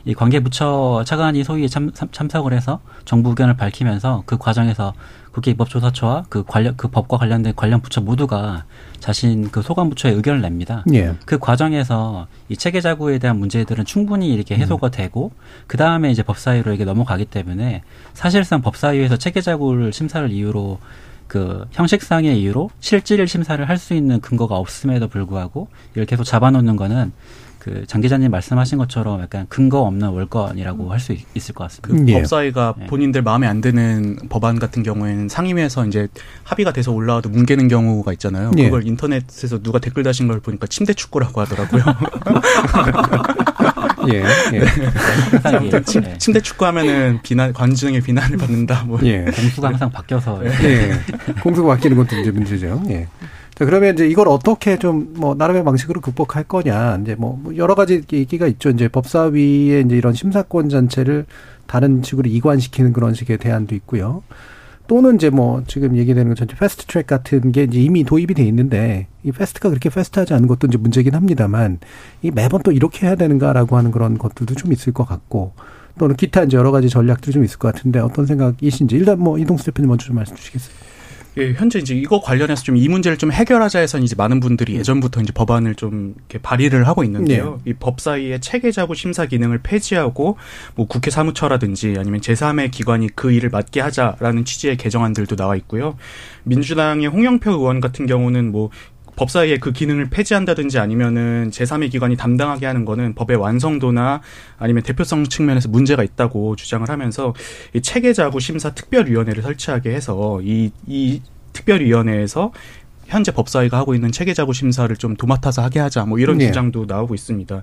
이 관계부처 차관이 소위에 참, 참- 참석을 해서 정부 의견을 밝히면서 그 과정에서 국회 입법조사처와 그 관련 그 법과 관련된 관련 부처 모두가 자신 그 소관 부처의 의견을 냅니다. 예. 그 과정에서 이 체계 자구에 대한 문제들은 충분히 이렇게 해소가 되고 그 다음에 이제 법사위로 이게 넘어가기 때문에 사실상 법사위에서 체계 자구를 심사를 이유로 그 형식상의 이유로 실질 심사를 할 수 있는 근거가 없음에도 불구하고 이걸 계속 잡아놓는 거는 그 장 기자님 말씀하신 것처럼 약간 근거 없는 월권이라고 할 수 있을 것 같습니다. 그 예. 법사위가 예. 본인들 마음에 안 드는 법안 같은 경우에는 상임위에서 이제 합의가 돼서 올라와도 뭉개는 경우가 있잖아요. 예. 그걸 인터넷에서 누가 댓글 다신 걸 보니까 침대 축구라고 하더라고요. 예. 예. 아무튼 침, 예, 침대 축구 하면은 비난 관중의 비난을 받는다. 뭐 예. 공수가 항상 바뀌어서 예. 공수가 바뀌는 것도 이제 문제죠. 예. 자, 그러면 이제 이걸 어떻게 좀 뭐 나름의 방식으로 극복할 거냐. 이제 뭐 여러 가지 얘기가 있죠. 이제 법사위의 이제 이런 심사권 전체를 다른 식으로 이관시키는 그런 식의 대안도 있고요. 또는 이제 뭐 지금 얘기되는 것 전체 패스트 트랙 같은 게 이제 이미 도입이 돼 있는데 이 fast가 그렇게 fast하지 않은 것도 이제 문제긴 합니다만 이 매번 또 이렇게 해야 되는가라고 하는 그런 것들도 좀 있을 것 같고 또는 기타 이제 여러 가지 전략들이 좀 있을 것 같은데 어떤 생각이신지 일단 뭐 이동수 대표님 먼저 좀 말씀 주시겠어요? 예, 현재 이제 이거 관련해서 좀 이 문제를 좀 해결하자 해서 이제 많은 분들이 예전부터 이제 법안을 좀 이렇게 발의를 하고 있는데요. 이 법 사위의 체계자구 심사 기능을 폐지하고 뭐 국회 사무처라든지 아니면 제3의 기관이 그 일을 맡게 하자라는 취지의 개정안들도 나와 있고요. 민주당의 홍영표 의원 같은 경우는 뭐 법사위의 그 기능을 폐지한다든지 아니면은 제3의 기관이 담당하게 하는 거는 법의 완성도나 아니면 대표성 측면에서 문제가 있다고 주장을 하면서 이 체계자구 심사 특별위원회를 설치하게 해서 이, 이 특별위원회에서 현재 법사위가 하고 있는 체계자구 심사를 좀 도맡아서 하게 하자 뭐 이런 네. 주장도 나오고 있습니다.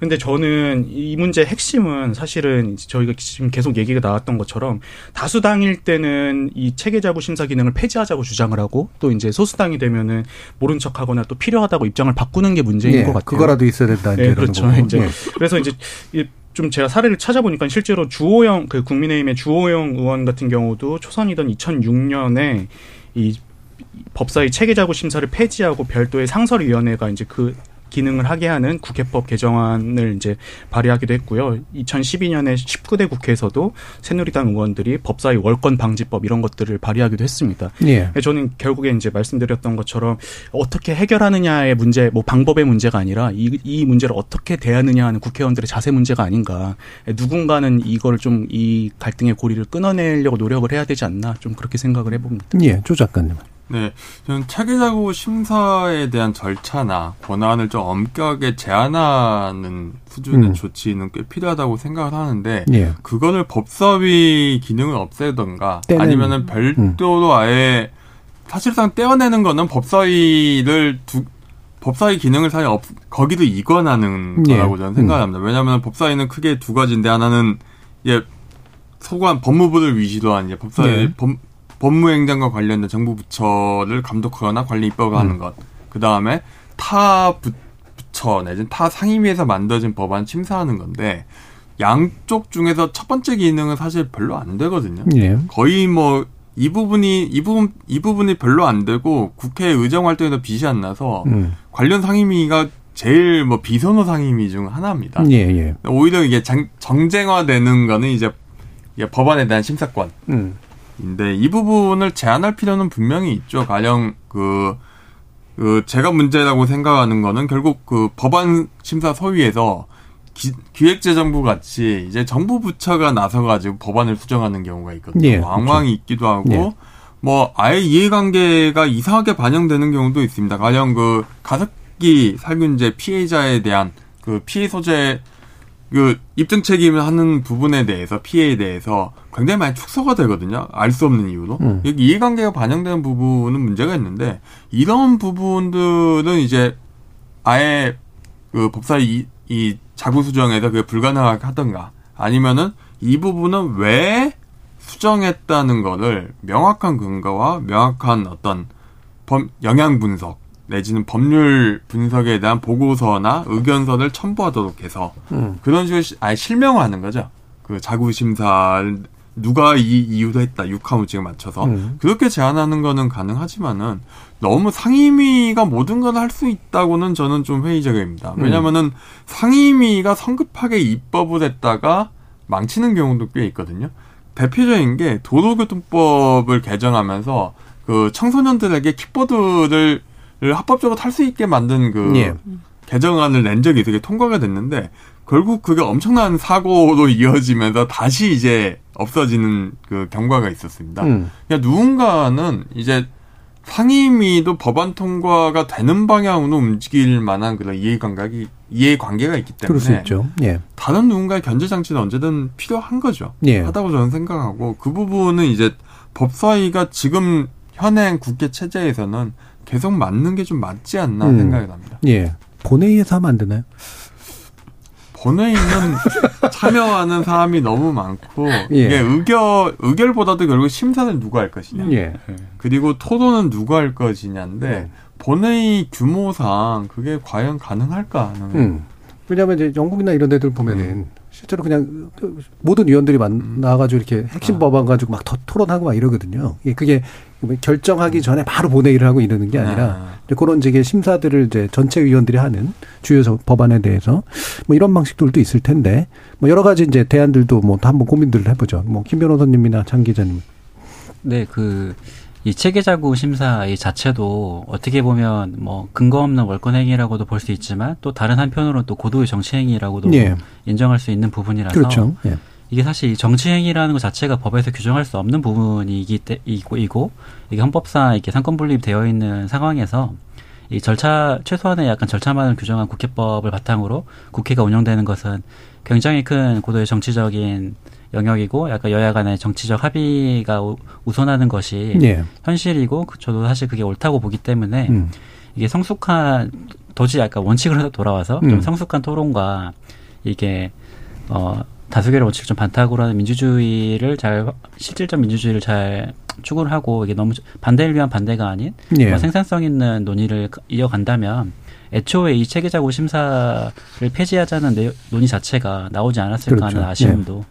근데 저는 이 문제의 핵심은 사실은 저희가 지금 계속 얘기가 나왔던 것처럼 다수당일 때는 이 체계자구 심사 기능을 폐지하자고 주장을 하고 또 이제 소수당이 되면은 모른 척하거나 또 필요하다고 입장을 바꾸는 게 문제인 예, 것 같아요. 그거라도 있어야 된다. 네, 그렇죠. 거고. 이제 예. 그래서 이제 이- 좀 제가 사례를 찾아보니까 실제로 주호영 그 국민의힘의 주호영 의원 같은 경우도 초선이던 2006년에 이 법사위 체계자구 심사를 폐지하고 별도의 상설위원회가 이제 그 기능을 하게 하는 국회법 개정안을 이제 발의하기도 했고요. 2012년에 19대 국회에서도 새누리당 의원들이 법사위 월권 방지법 이런 것들을 발의하기도 했습니다. 예. 저는 결국에 이제 말씀드렸던 것처럼 어떻게 해결하느냐의 문제, 뭐 방법의 문제가 아니라 이, 이 문제를 어떻게 대하느냐 하는 국회의원들의 자세 문제가 아닌가. 누군가는 이걸 좀 이 갈등의 고리를 끊어내려고 노력을 해야 되지 않나 좀 그렇게 생각을 해봅니다. 예, 조 작가님. 네, 저는 체계자구 심사에 대한 절차나 권한을 좀 엄격하게 제한하는 수준의 음. 조치는 꽤 필요하다고 생각을 하는데 예. 그거를 법사위 기능을 없애던가 떼는- 아니면은 별도로 아예 사실상 떼어내는 거는 법사위를 두 법사위 기능을 사실 없, 거기도 이관하는 예. 거라고 저는 생각합니다. 왜냐하면 법사위는 크게 두 가지인데 하나는 예 소관 법무부를 위시로 한 이제 법사위 네. 법, 법무행정과 관련된 정부 부처를 감독하거나 관리 입법하는 음. 것. 그 다음에 타 부, 부처 내지는 타 상임위에서 만들어진 법안 심사하는 건데 양쪽 중에서 첫 번째 기능은 사실 별로 안 되거든요. 예. 거의 뭐 이 부분이 이 부분 이 부분이 별로 안 되고 국회 의정 활동에도 빛이 안 나서 음. 관련 상임위가 제일 뭐 비선호 상임위 중 하나입니다. 예, 예. 오히려 이게 장, 정쟁화되는 거는 이제 법안에 대한 심사권. 음. 인데 이 부분을 제한할 필요는 분명히 있죠. 가령 그 그 제가 문제라고 생각하는 거는 결국 그 법안 심사 소위에서 기, 기획재정부 같이 이제 정부 부처가 나서가지고 법안을 수정하는 경우가 있거든요. 예, 왕왕이 있기도 하고 예. 뭐 아예 이해관계가 이상하게 반영되는 경우도 있습니다. 가령 그 가습기 살균제 피해자에 대한 그 피해 소재 그 입증 책임을 하는 부분에 대해서 피해에 대해서 굉장히 많이 축소가 되거든요. 알 수 없는 이유로 음. 이해관계가 반영되는 부분은 문제가 있는데 이런 부분들은 이제 아예 그 법사 이, 이 자구 수정에서 그게 불가능하게 하던가 아니면은 이 부분은 왜 수정했다는 거를 명확한 근거와 명확한 어떤 범, 영향 분석 내지는 법률 분석에 대한 보고서나 의견서를 첨부하도록 해서 음. 그런 식으로 시- 아예 실명화하는 거죠. 그 자구 심사를 누가 이 이유로 했다 육하무증에 맞춰서 음. 그렇게 제안하는 거는 가능하지만은 너무 상임위가 모든 걸 할 수 있다고는 저는 좀 회의적입니다. 왜냐면은 상임위가 성급하게 입법을 했다가 망치는 경우도 꽤 있거든요. 대표적인 게 도로교통법을 개정하면서 그 청소년들에게 킥보드를 합법적으로 탈 수 있게 만든 그 예. 개정안을 낸 적이 되게 통과가 됐는데 결국 그게 엄청난 사고로 이어지면서 다시 이제 없어지는 그 경과가 있었습니다. 음. 그러니까 누군가는 이제 상임위도 법안 통과가 되는 방향으로 움직일 만한 그런 이해관계가 이해관계가 있기 그럴 수 때문에 있죠. 예. 다른 누군가의 견제 장치는 언제든 필요한 거죠. 예. 하다고 저는 생각하고 그 부분은 이제 법사위가 지금 현행 국회 체제에서는 계속 맞는 게 좀 맞지 않나 음. 생각이 납니다. 예. 본회의에서 하면 안 되나요? 본회의는 참여하는 사람이 너무 많고 예. 이게 의결 의결보다도 결국 심사는 누가 할 것이냐 예. 그리고 토론은 누가 할 것이냐인데 네. 본회의 규모상 그게 과연 가능할까 하는 음. 왜냐하면 이제 영국이나 이런 데들 보면은 실제로 그냥 모든 위원들이 만 나와가지고 이렇게 핵심 아. 법안 가지고 막더 토론하고 막 이러거든요. 예, 그게 결정하기 전에 바로 본회의를 하고 이러는 게 아니라 아. 이제 그런 식의 심사들을 이제 전체 위원들이 하는 주요 서- 법안에 대해서 뭐 이런 방식들도 있을 텐데 뭐 여러 가지 이제 대안들도 뭐 한번 고민들을 해보죠. 뭐 김 변호사님이나 장 기자님. 네, 그, 이 체계자구 심사 이 자체도 어떻게 보면 뭐 근거 없는 월권 행위라고도 볼 수 있지만 또 다른 한편으로는 또 고도의 정치 행위라고도 예. 인정할 수 있는 부분이라서 그렇죠. 예. 이게 사실 이 정치 행위라는 것 자체가 법에서 규정할 수 없는 부분이기 때 이고, 이고 이게 헌법상 이렇게 상권 분립되어 있는 상황에서 이 절차 최소한의 약간 절차만을 규정한 국회법을 바탕으로 국회가 운영되는 것은 굉장히 큰 고도의 정치적인 영역이고 약간 여야 간의 정치적 합의가 우- 우선하는 것이 예. 현실이고 그- 저도 사실 그게 옳다고 보기 때문에 음. 이게 성숙한 도저히 약간 원칙으로 돌아와서 음. 좀 성숙한 토론과 이게 어 다수결의 원칙을 좀 반탁으로 하는 민주주의를 잘 실질적 민주주의를 잘 추구를 하고 이게 너무 반대를 위한 반대가 아닌 예. 뭐 생산성 있는 논의를 이어간다면 애초에 이 체계자구 심사를 폐지하자는 내- 논의 자체가 나오지 않았을까 그렇죠. 하는 아쉬움도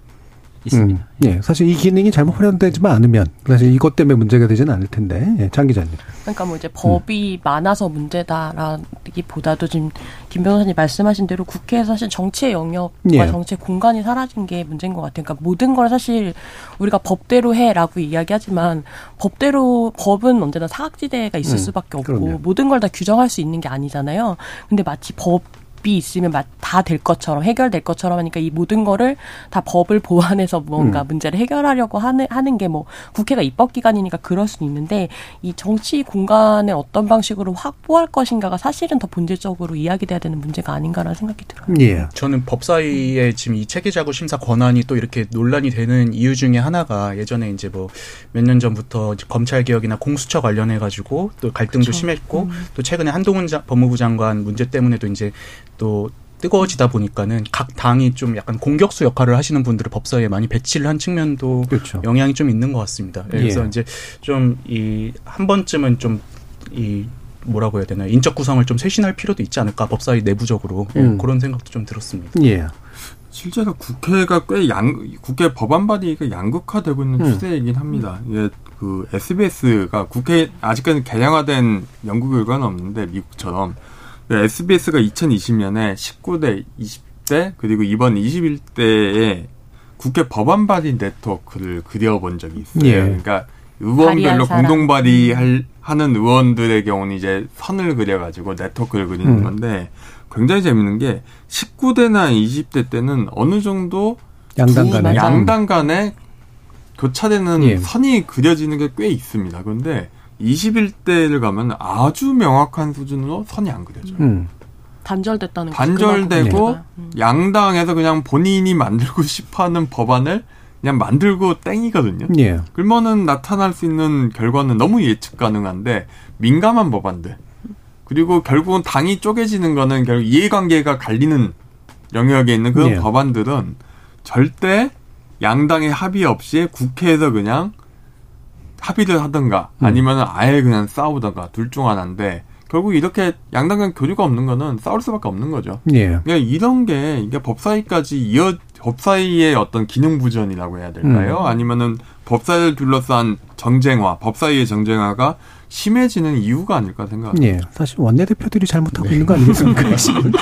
있습니다. 음, 예. 사실 이 기능이 잘못 활용되지만 않으면 사실 이것 때문에 문제가 되지는 않을 텐데. 예. 장 기자님. 그러니까 뭐 이제 법이 많아서 문제다라기보다도 지금 김 변호사님 말씀하신 대로 국회에서 사실 정치의 영역과 예. 정치의 공간이 사라진 게 문제인 것 같아요. 그러니까 모든 걸 사실 우리가 법대로 해라고 이야기하지만 법대로 법은 언제나 사각지대가 있을 음, 수밖에 없고 그럼요. 모든 걸 다 규정할 수 있는 게 아니잖아요. 근데 마치 법 이 있으면 다 될 것처럼 해결될 것처럼 하니까 이 모든 거를 다 법을 보완해서 뭔가 음. 문제를 해결하려고 하는 하는 게 뭐 국회가 입법 기관이니까 그럴 수는 있는데 이 정치 공간에 어떤 방식으로 확보할 것인가가 사실은 더 본질적으로 이야기돼야 되는 문제가 아닌가라는 생각이 들어요. 예. 저는 법사위의 지금 이 체계자구 심사 권한이 또 이렇게 논란이 되는 이유 중에 하나가 예전에 이제 뭐 몇 년 전부터 검찰 개혁이나 공수처 관련해 가지고 또 갈등도 그쵸. 심했고 또 최근에 한동훈 자- 법무부 장관 문제 때문에도 이제 또 뜨거워지다 보니까는 각 당이 좀 약간 공격수 역할을 하시는 분들을 법사위에 많이 배치를 한 측면도 그렇죠. 영향이 좀 있는 것 같습니다. 예, 그래서 예. 이제 좀 이 한 번쯤은 좀 이 뭐라고 해야 되나 인적 구성을 좀 쇄신할 필요도 있지 않을까 법사위 내부적으로 예, 음. 그런 생각도 좀 들었습니다. 예. 실제로 국회가 꽤 양, 국회 법안 발의가 양극화되고 있는 음. 추세이긴 합니다. 이게 그 SBS가 국회 아직까지 개량화된 연구 결과는 없는데 미국처럼 SBS가 2020년에 19대, 20대 그리고 이번 21대에 국회 법안 발의 네트워크를 그려본 적이 있어요. 예. 그러니까 의원별로. 공동 발의할 하는 의원들의 경우는 이제 선을 그려가지고 네트워크를 그리는 음. 건데 굉장히 재밌는 게 19대나 20대 때는 어느 정도 양당 두 간에 양당 간에 교차되는 예. 선이 그려지는 게 꽤 있습니다. 그런데 21대를 가면 아주 명확한 수준으로 선이 안 그려져요. 음. 단절됐다는 거 단절되고 음. 양당에서 그냥 본인이 만들고 싶어하는 법안을 그냥 만들고 땡이거든요. 예. 그러면은 나타날 수 있는 결과는 너무 예측 가능한데 민감한 법안들 그리고 결국은 당이 쪼개지는 거는 결국 이해관계가 갈리는 영역에 있는 그런 예. 법안들은 절대 양당의 합의 없이 국회에서 그냥 합의를 하든가 음. 아니면 아예 그냥 싸우든가 둘 중 하나인데 결국 이렇게 양당 간 교류가 없는 거는 싸울 수밖에 없는 거죠. 예. 그러니까 이런 게 이게 법사위까지 이어 법사위의 어떤 기능 부전이라고 해야 될까요? 음. 아니면은 법사위를 둘러싼 정쟁화, 법사위의 정쟁화가 심해지는 이유가 아닐까 생각합니다. 예. 사실 원내대표들이 잘못하고 있는 거 아니겠습니까?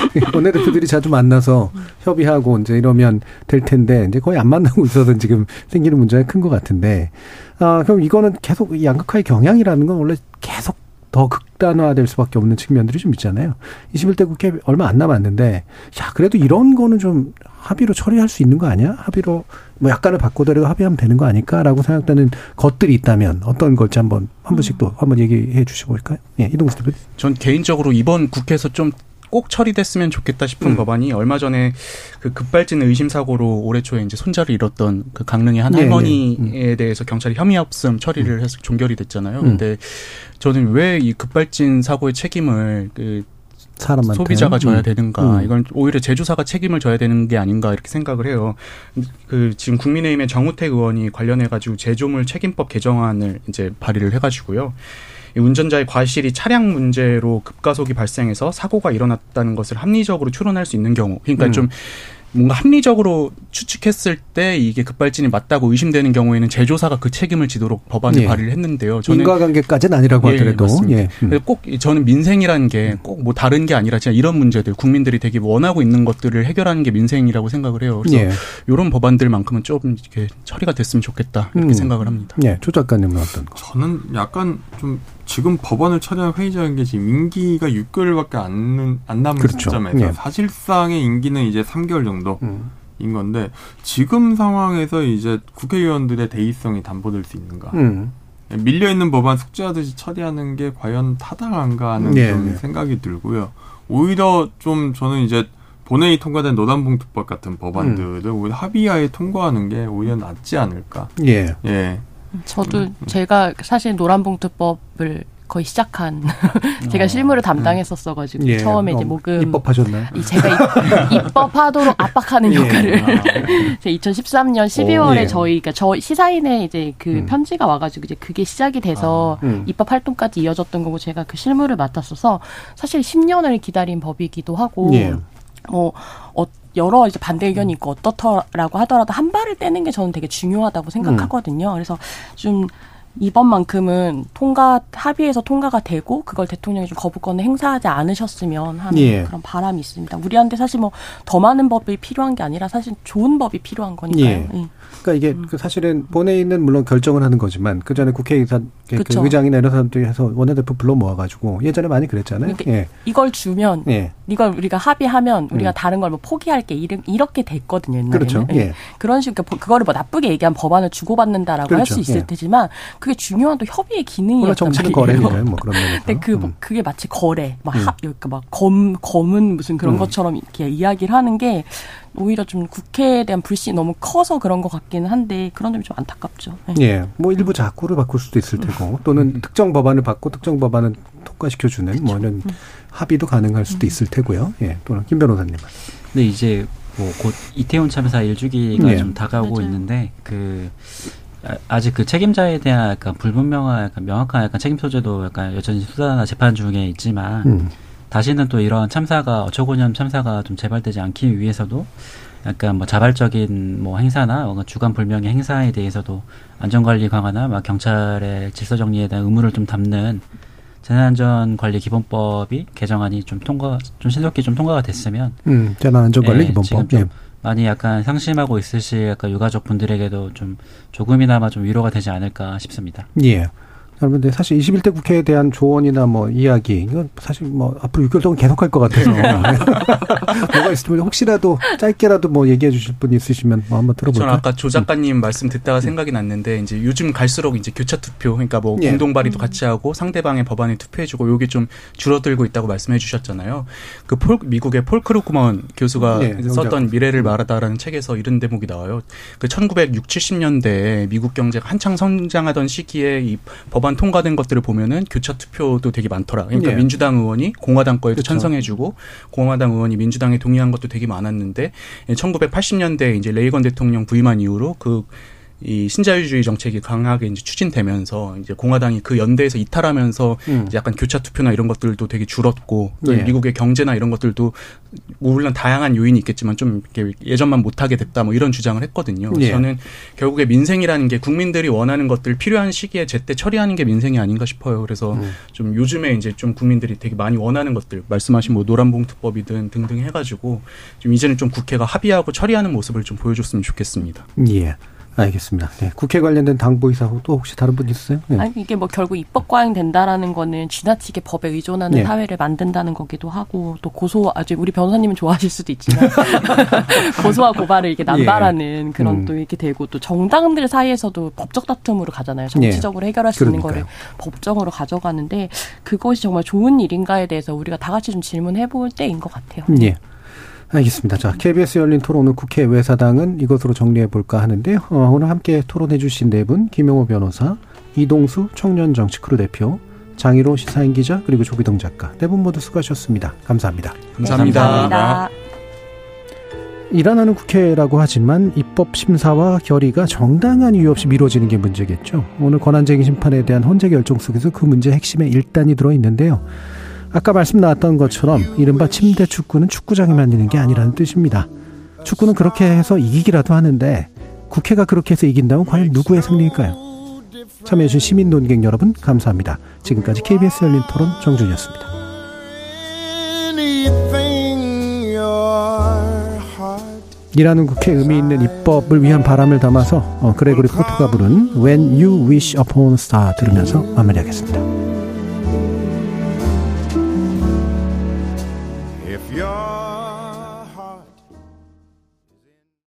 원내대표들이 자주 만나서 협의하고 이제 이러면 될 텐데 이제 거의 안 만나고 있어서 지금 생기는 문제가 큰 것 같은데 아 그럼 이거는 계속 이 양극화의 경향이라는 건 원래 계속 더 극단화될 수밖에 없는 측면들이 좀 있잖아요. 21대 국회 얼마 안 남았는데 야 그래도 이런 거는 좀 합의로 처리할 수 있는 거 아니야? 합의로 뭐 약간을 바꾸더라도 합의하면 되는 거 아닐까라고 생각되는 것들이 있다면 어떤 걸지 한번 한 분씩 또 한번 얘기해 주시고 볼까요? 예, 이동수 대표. 전 개인적으로 이번 국회에서 좀 꼭 처리됐으면 좋겠다 싶은 음. 법안이 얼마 전에 그 급발진 의심 사고로 올해 초에 이제 손자를 잃었던 그 강릉의 한 네, 할머니에 네. 대해서 경찰이 혐의 없음 처리를 해서 종결이 됐잖아요. 음. 근데 저는 왜 이 급발진 사고의 책임을 그 사람한테 소비자가 져야 음. 되는가 음. 이건 오히려 제조사가 책임을 져야 되는 게 아닌가 이렇게 생각을 해요. 그 지금 국민의힘의 정우택 의원이 관련해 가지고 제조물 책임법 개정안을 이제 발의를 해 가지고요. 이 운전자의 과실이 차량 문제로 급가속이 발생해서 사고가 일어났다는 것을 합리적으로 추론할 수 있는 경우, 그러니까 음. 좀 뭔가 합리적으로 추측했을 때 이게 급발진이 맞다고 의심되는 경우에는 제조사가 그 책임을 지도록 법안을 예. 발의를 했는데요. 저는 인과관계까지는 아니라고 예, 하더라도 맞습니다. 예. 음. 그래서 꼭 저는 민생이라는 게 꼭 뭐 다른 게 아니라 진짜 이런 문제들 국민들이 되게 원하고 있는 것들을 해결하는 게 민생이라고 생각을 해요. 그래서 예. 이런 법안들만큼은 좀 이렇게 처리가 됐으면 좋겠다 이렇게 음. 생각을 합니다. 예, 조 작가님은 어떤 거? 저는 약간 좀 지금 법안을 처리한 회의적인 게 지금 임기가 6개월밖에 안, 안 남은 그렇죠. 시점에서 예. 사실상의 임기는 이제 3개월 정도인 음. 건데 지금 상황에서 이제 국회의원들의 대의성이 담보될 수 있는가? 음. 밀려 있는 법안 숙제하듯이 처리하는 게 과연 타당한가 하는 예, 좀 예. 생각이 들고요. 오히려 좀 저는 이제 본회의 통과된 노단봉투법 같은 법안들을 오히려 합의하에 통과하는 게 오히려 낫지 않을까. 예. 예. 저도 제가 사실 노란봉투법을 거의 시작한 제가 실무를 담당했었어가지고 예. 처음에 이제 어, 모금 입법하셨나요? 이 제가 입, 법하도록 압박하는 예. 역할을 제가 2013년 12월에 예. 저희 그러니까 저 시사인에 이제 그 음. 편지가 와가지고 이제 그게 시작이 돼서 음. 입법 활동까지 이어졌던 거고 제가 그 실무를 맡았어서 사실 10년을 기다린 법이기도 하고 예. 어, 어, 여러 이제 반대 의견이 있고 어떻더라고 하더라도 한 발을 떼는 게 저는 되게 중요하다고 생각하거든요. 그래서 좀 이번만큼은 통과 합의해서 통과가 되고 그걸 대통령이 좀 거부권을 행사하지 않으셨으면 하는 예. 그런 바람이 있습니다. 우리한테 사실 뭐 더 많은 법이 필요한 게 아니라 사실 좋은 법이 필요한 거니까요. 예. 예. 그러니까 이게 그 사실은 본회의는 물론 결정을 하는 거지만 그 전에 국회의사 그. 의장이나 이런 사람들이 해서 원내대표 불러 모아가지고 예전에 많이 그랬잖아요. 그러니까 예. 이걸 주면 예. 이걸 우리가 합의하면 우리가 음. 다른 걸 뭐 포기할 게 이르- 이렇게 됐거든요. 옛날에는. 그렇죠. 예. 그런 식으로 그- 그거를 뭐 나쁘게 얘기한 법안을 주고받는다라고 할 그렇죠. 수 있을 예. 테지만 그게 중요한 또 협의의 기능이었단 정치는. 거래니까요. 뭐 그런 면에서. 근데 그뭐 음. 그게 마치 거래, 막 음. 하, 그러니까 막검 검은 무슨 그런 음. 것처럼 이렇게 이야기를 하는 게 오히려 좀 국회에 대한 불신이 너무 커서 그런 것 같기는 한데 그런 점이 좀 안타깝죠. 네. 예, 뭐 일부 자꾸를 바꿀 수도 있을 테고 또는 특정 법안을 받고 특정 법안은 통과시켜주는 뭐 이런 합의도 가능할 수도 있을 테고요. 예, 또는 김 변호사님. 근데 이제 뭐 곧 이태원 참사 일주기가 예. 좀 다가오고 맞아요. 있는데 그 아- 아직 그 책임자에 대한 약간 불분명한 약간 명확한 약간 책임 소재도 약간 여전히 수사나 재판 중에 있지만 음. 다시는 또 이런 참사가 어처구니없는 참사가 좀 재발되지 않기 위해서도 약간 뭐 자발적인 뭐 행사나 뭔가 주관 불명의 행사에 대해서도 안전관리 강화나 막 경찰의 질서 정리에 대한 의무를 좀 담는 재난안전관리 기본법이 개정안이 좀 통과 좀 신속히 좀 통과가 됐으면 음, 재난안전관리 예, 기본법. 지금 좀 예. 많이 약간 상심하고 있으실 약간 유가족 분들에게도 좀 조금이나마 좀 위로가 되지 않을까 싶습니다. 예. 여러분들 사실 21대 국회에 대한 조언이나 뭐 이야기 이건 사실 뭐 앞으로 6개월 동안 계속할 것 같아서 뭐가 있으면 혹시라도 짧게라도 뭐 얘기해 주실 분 있으시면 뭐 한번 들어볼까요? 저는 아까 조 작가님 말씀 듣다가 생각이 났는데 이제 요즘 갈수록 이제 교차 투표 그러니까 뭐 예. 공동 발의도 같이 하고 상대방의 법안에 투표해주고 요게 좀 줄어들고 있다고 말씀해 주셨잖아요. 그 폴, 미국의 폴 크루그먼 교수가 예, 썼던. 미래를 말하다라는 책에서 이런 대목이 나와요. 그 1960, 70년대에 미국 경제가 한창 성장하던 시기에 이 법안 통과된 것들을 보면은 교차 투표도 되게 많더라. 그러니까 예. 민주당 의원이 공화당 거에도 그쵸. 찬성해주고 공화당 의원이 민주당에 동의한 것도 되게 많았는데 1980년대 이제 레이건 대통령 부임한 이후로 그 이 신자유주의 정책이 강하게 이제 추진되면서 이제 공화당이 그 연대에서 이탈하면서 음. 이제 약간 교차 투표나 이런 것들도 되게 줄었고 또 예. 미국의 경제나 이런 것들도 물론 다양한 요인이 있겠지만 좀 이렇게 예전만 못하게 됐다 뭐 이런 주장을 했거든요. 예. 저는 결국에 민생이라는 게 국민들이 원하는 것들 필요한 시기에 제때 처리하는 게 민생이 아닌가 싶어요. 그래서 음. 좀 요즘에 이제 좀 국민들이 되게 많이 원하는 것들 말씀하신 뭐 노란봉투법이든 등등 해가지고 좀 이제는 좀 국회가 합의하고 처리하는 모습을 좀 보여줬으면 좋겠습니다. 예. 알겠습니다. 네. 국회 관련된 당부 이사 또 혹시 다른 분 있으세요? 네. 아니 이게 뭐 결국 입법 과잉 된다라는 거는 지나치게 법에 의존하는 네. 사회를 만든다는 거기도 하고 또 고소 아주 우리 변호사님은 좋아하실 수도 있지만 고소와 고발을 이렇게 남발하는 그런 음. 또 이렇게 되고 또 정당들 사이에서도 법적 다툼으로 가잖아요. 정치적으로 해결할 수 있는 거를 예. 그러니까요. 법정으로 가져가는데 그것이 정말 좋은 일인가에 대해서 우리가 다 같이 좀 질문해 볼 때인 것 같아요. 예. 알겠습니다. 자, KBS 열린 토론 오늘 국회의사당은 이것으로 정리해 볼까 하는데요. 어, 오늘 함께 토론해 주신 네 분, 김용호 변호사, 이동수 청년 정치 크루 대표, 장희로 시사인 기자, 그리고 조기동 작가. 네 분 모두 수고하셨습니다. 감사합니다. 감사합니다. 네, 감사합니다. 일어나는 국회라고 하지만 입법 심사와 결의가 정당한 이유 없이 미뤄지는 게 문제겠죠. 오늘 권한쟁의 심판에 대한 헌재 결정 속에서 그 문제 핵심에 일단이 들어 있는데요. 아까 말씀 나왔던 것처럼 이른바 침대 축구는 축구장에만 있는 게 아니라는 뜻입니다. 축구는 그렇게 해서 이기기라도 하는데 국회가 그렇게 해서 이긴다면 과연 누구의 승리일까요? 참여해주신 시민 논객 여러분 감사합니다. 지금까지 KBS 열린 토론 정준이었습니다. 일하는 국회 의미 있는 입법을 위한 바람을 담아서 어, 그레고리 포토가 부른 When You Wish Upon a Star 들으면서 마무리하겠습니다.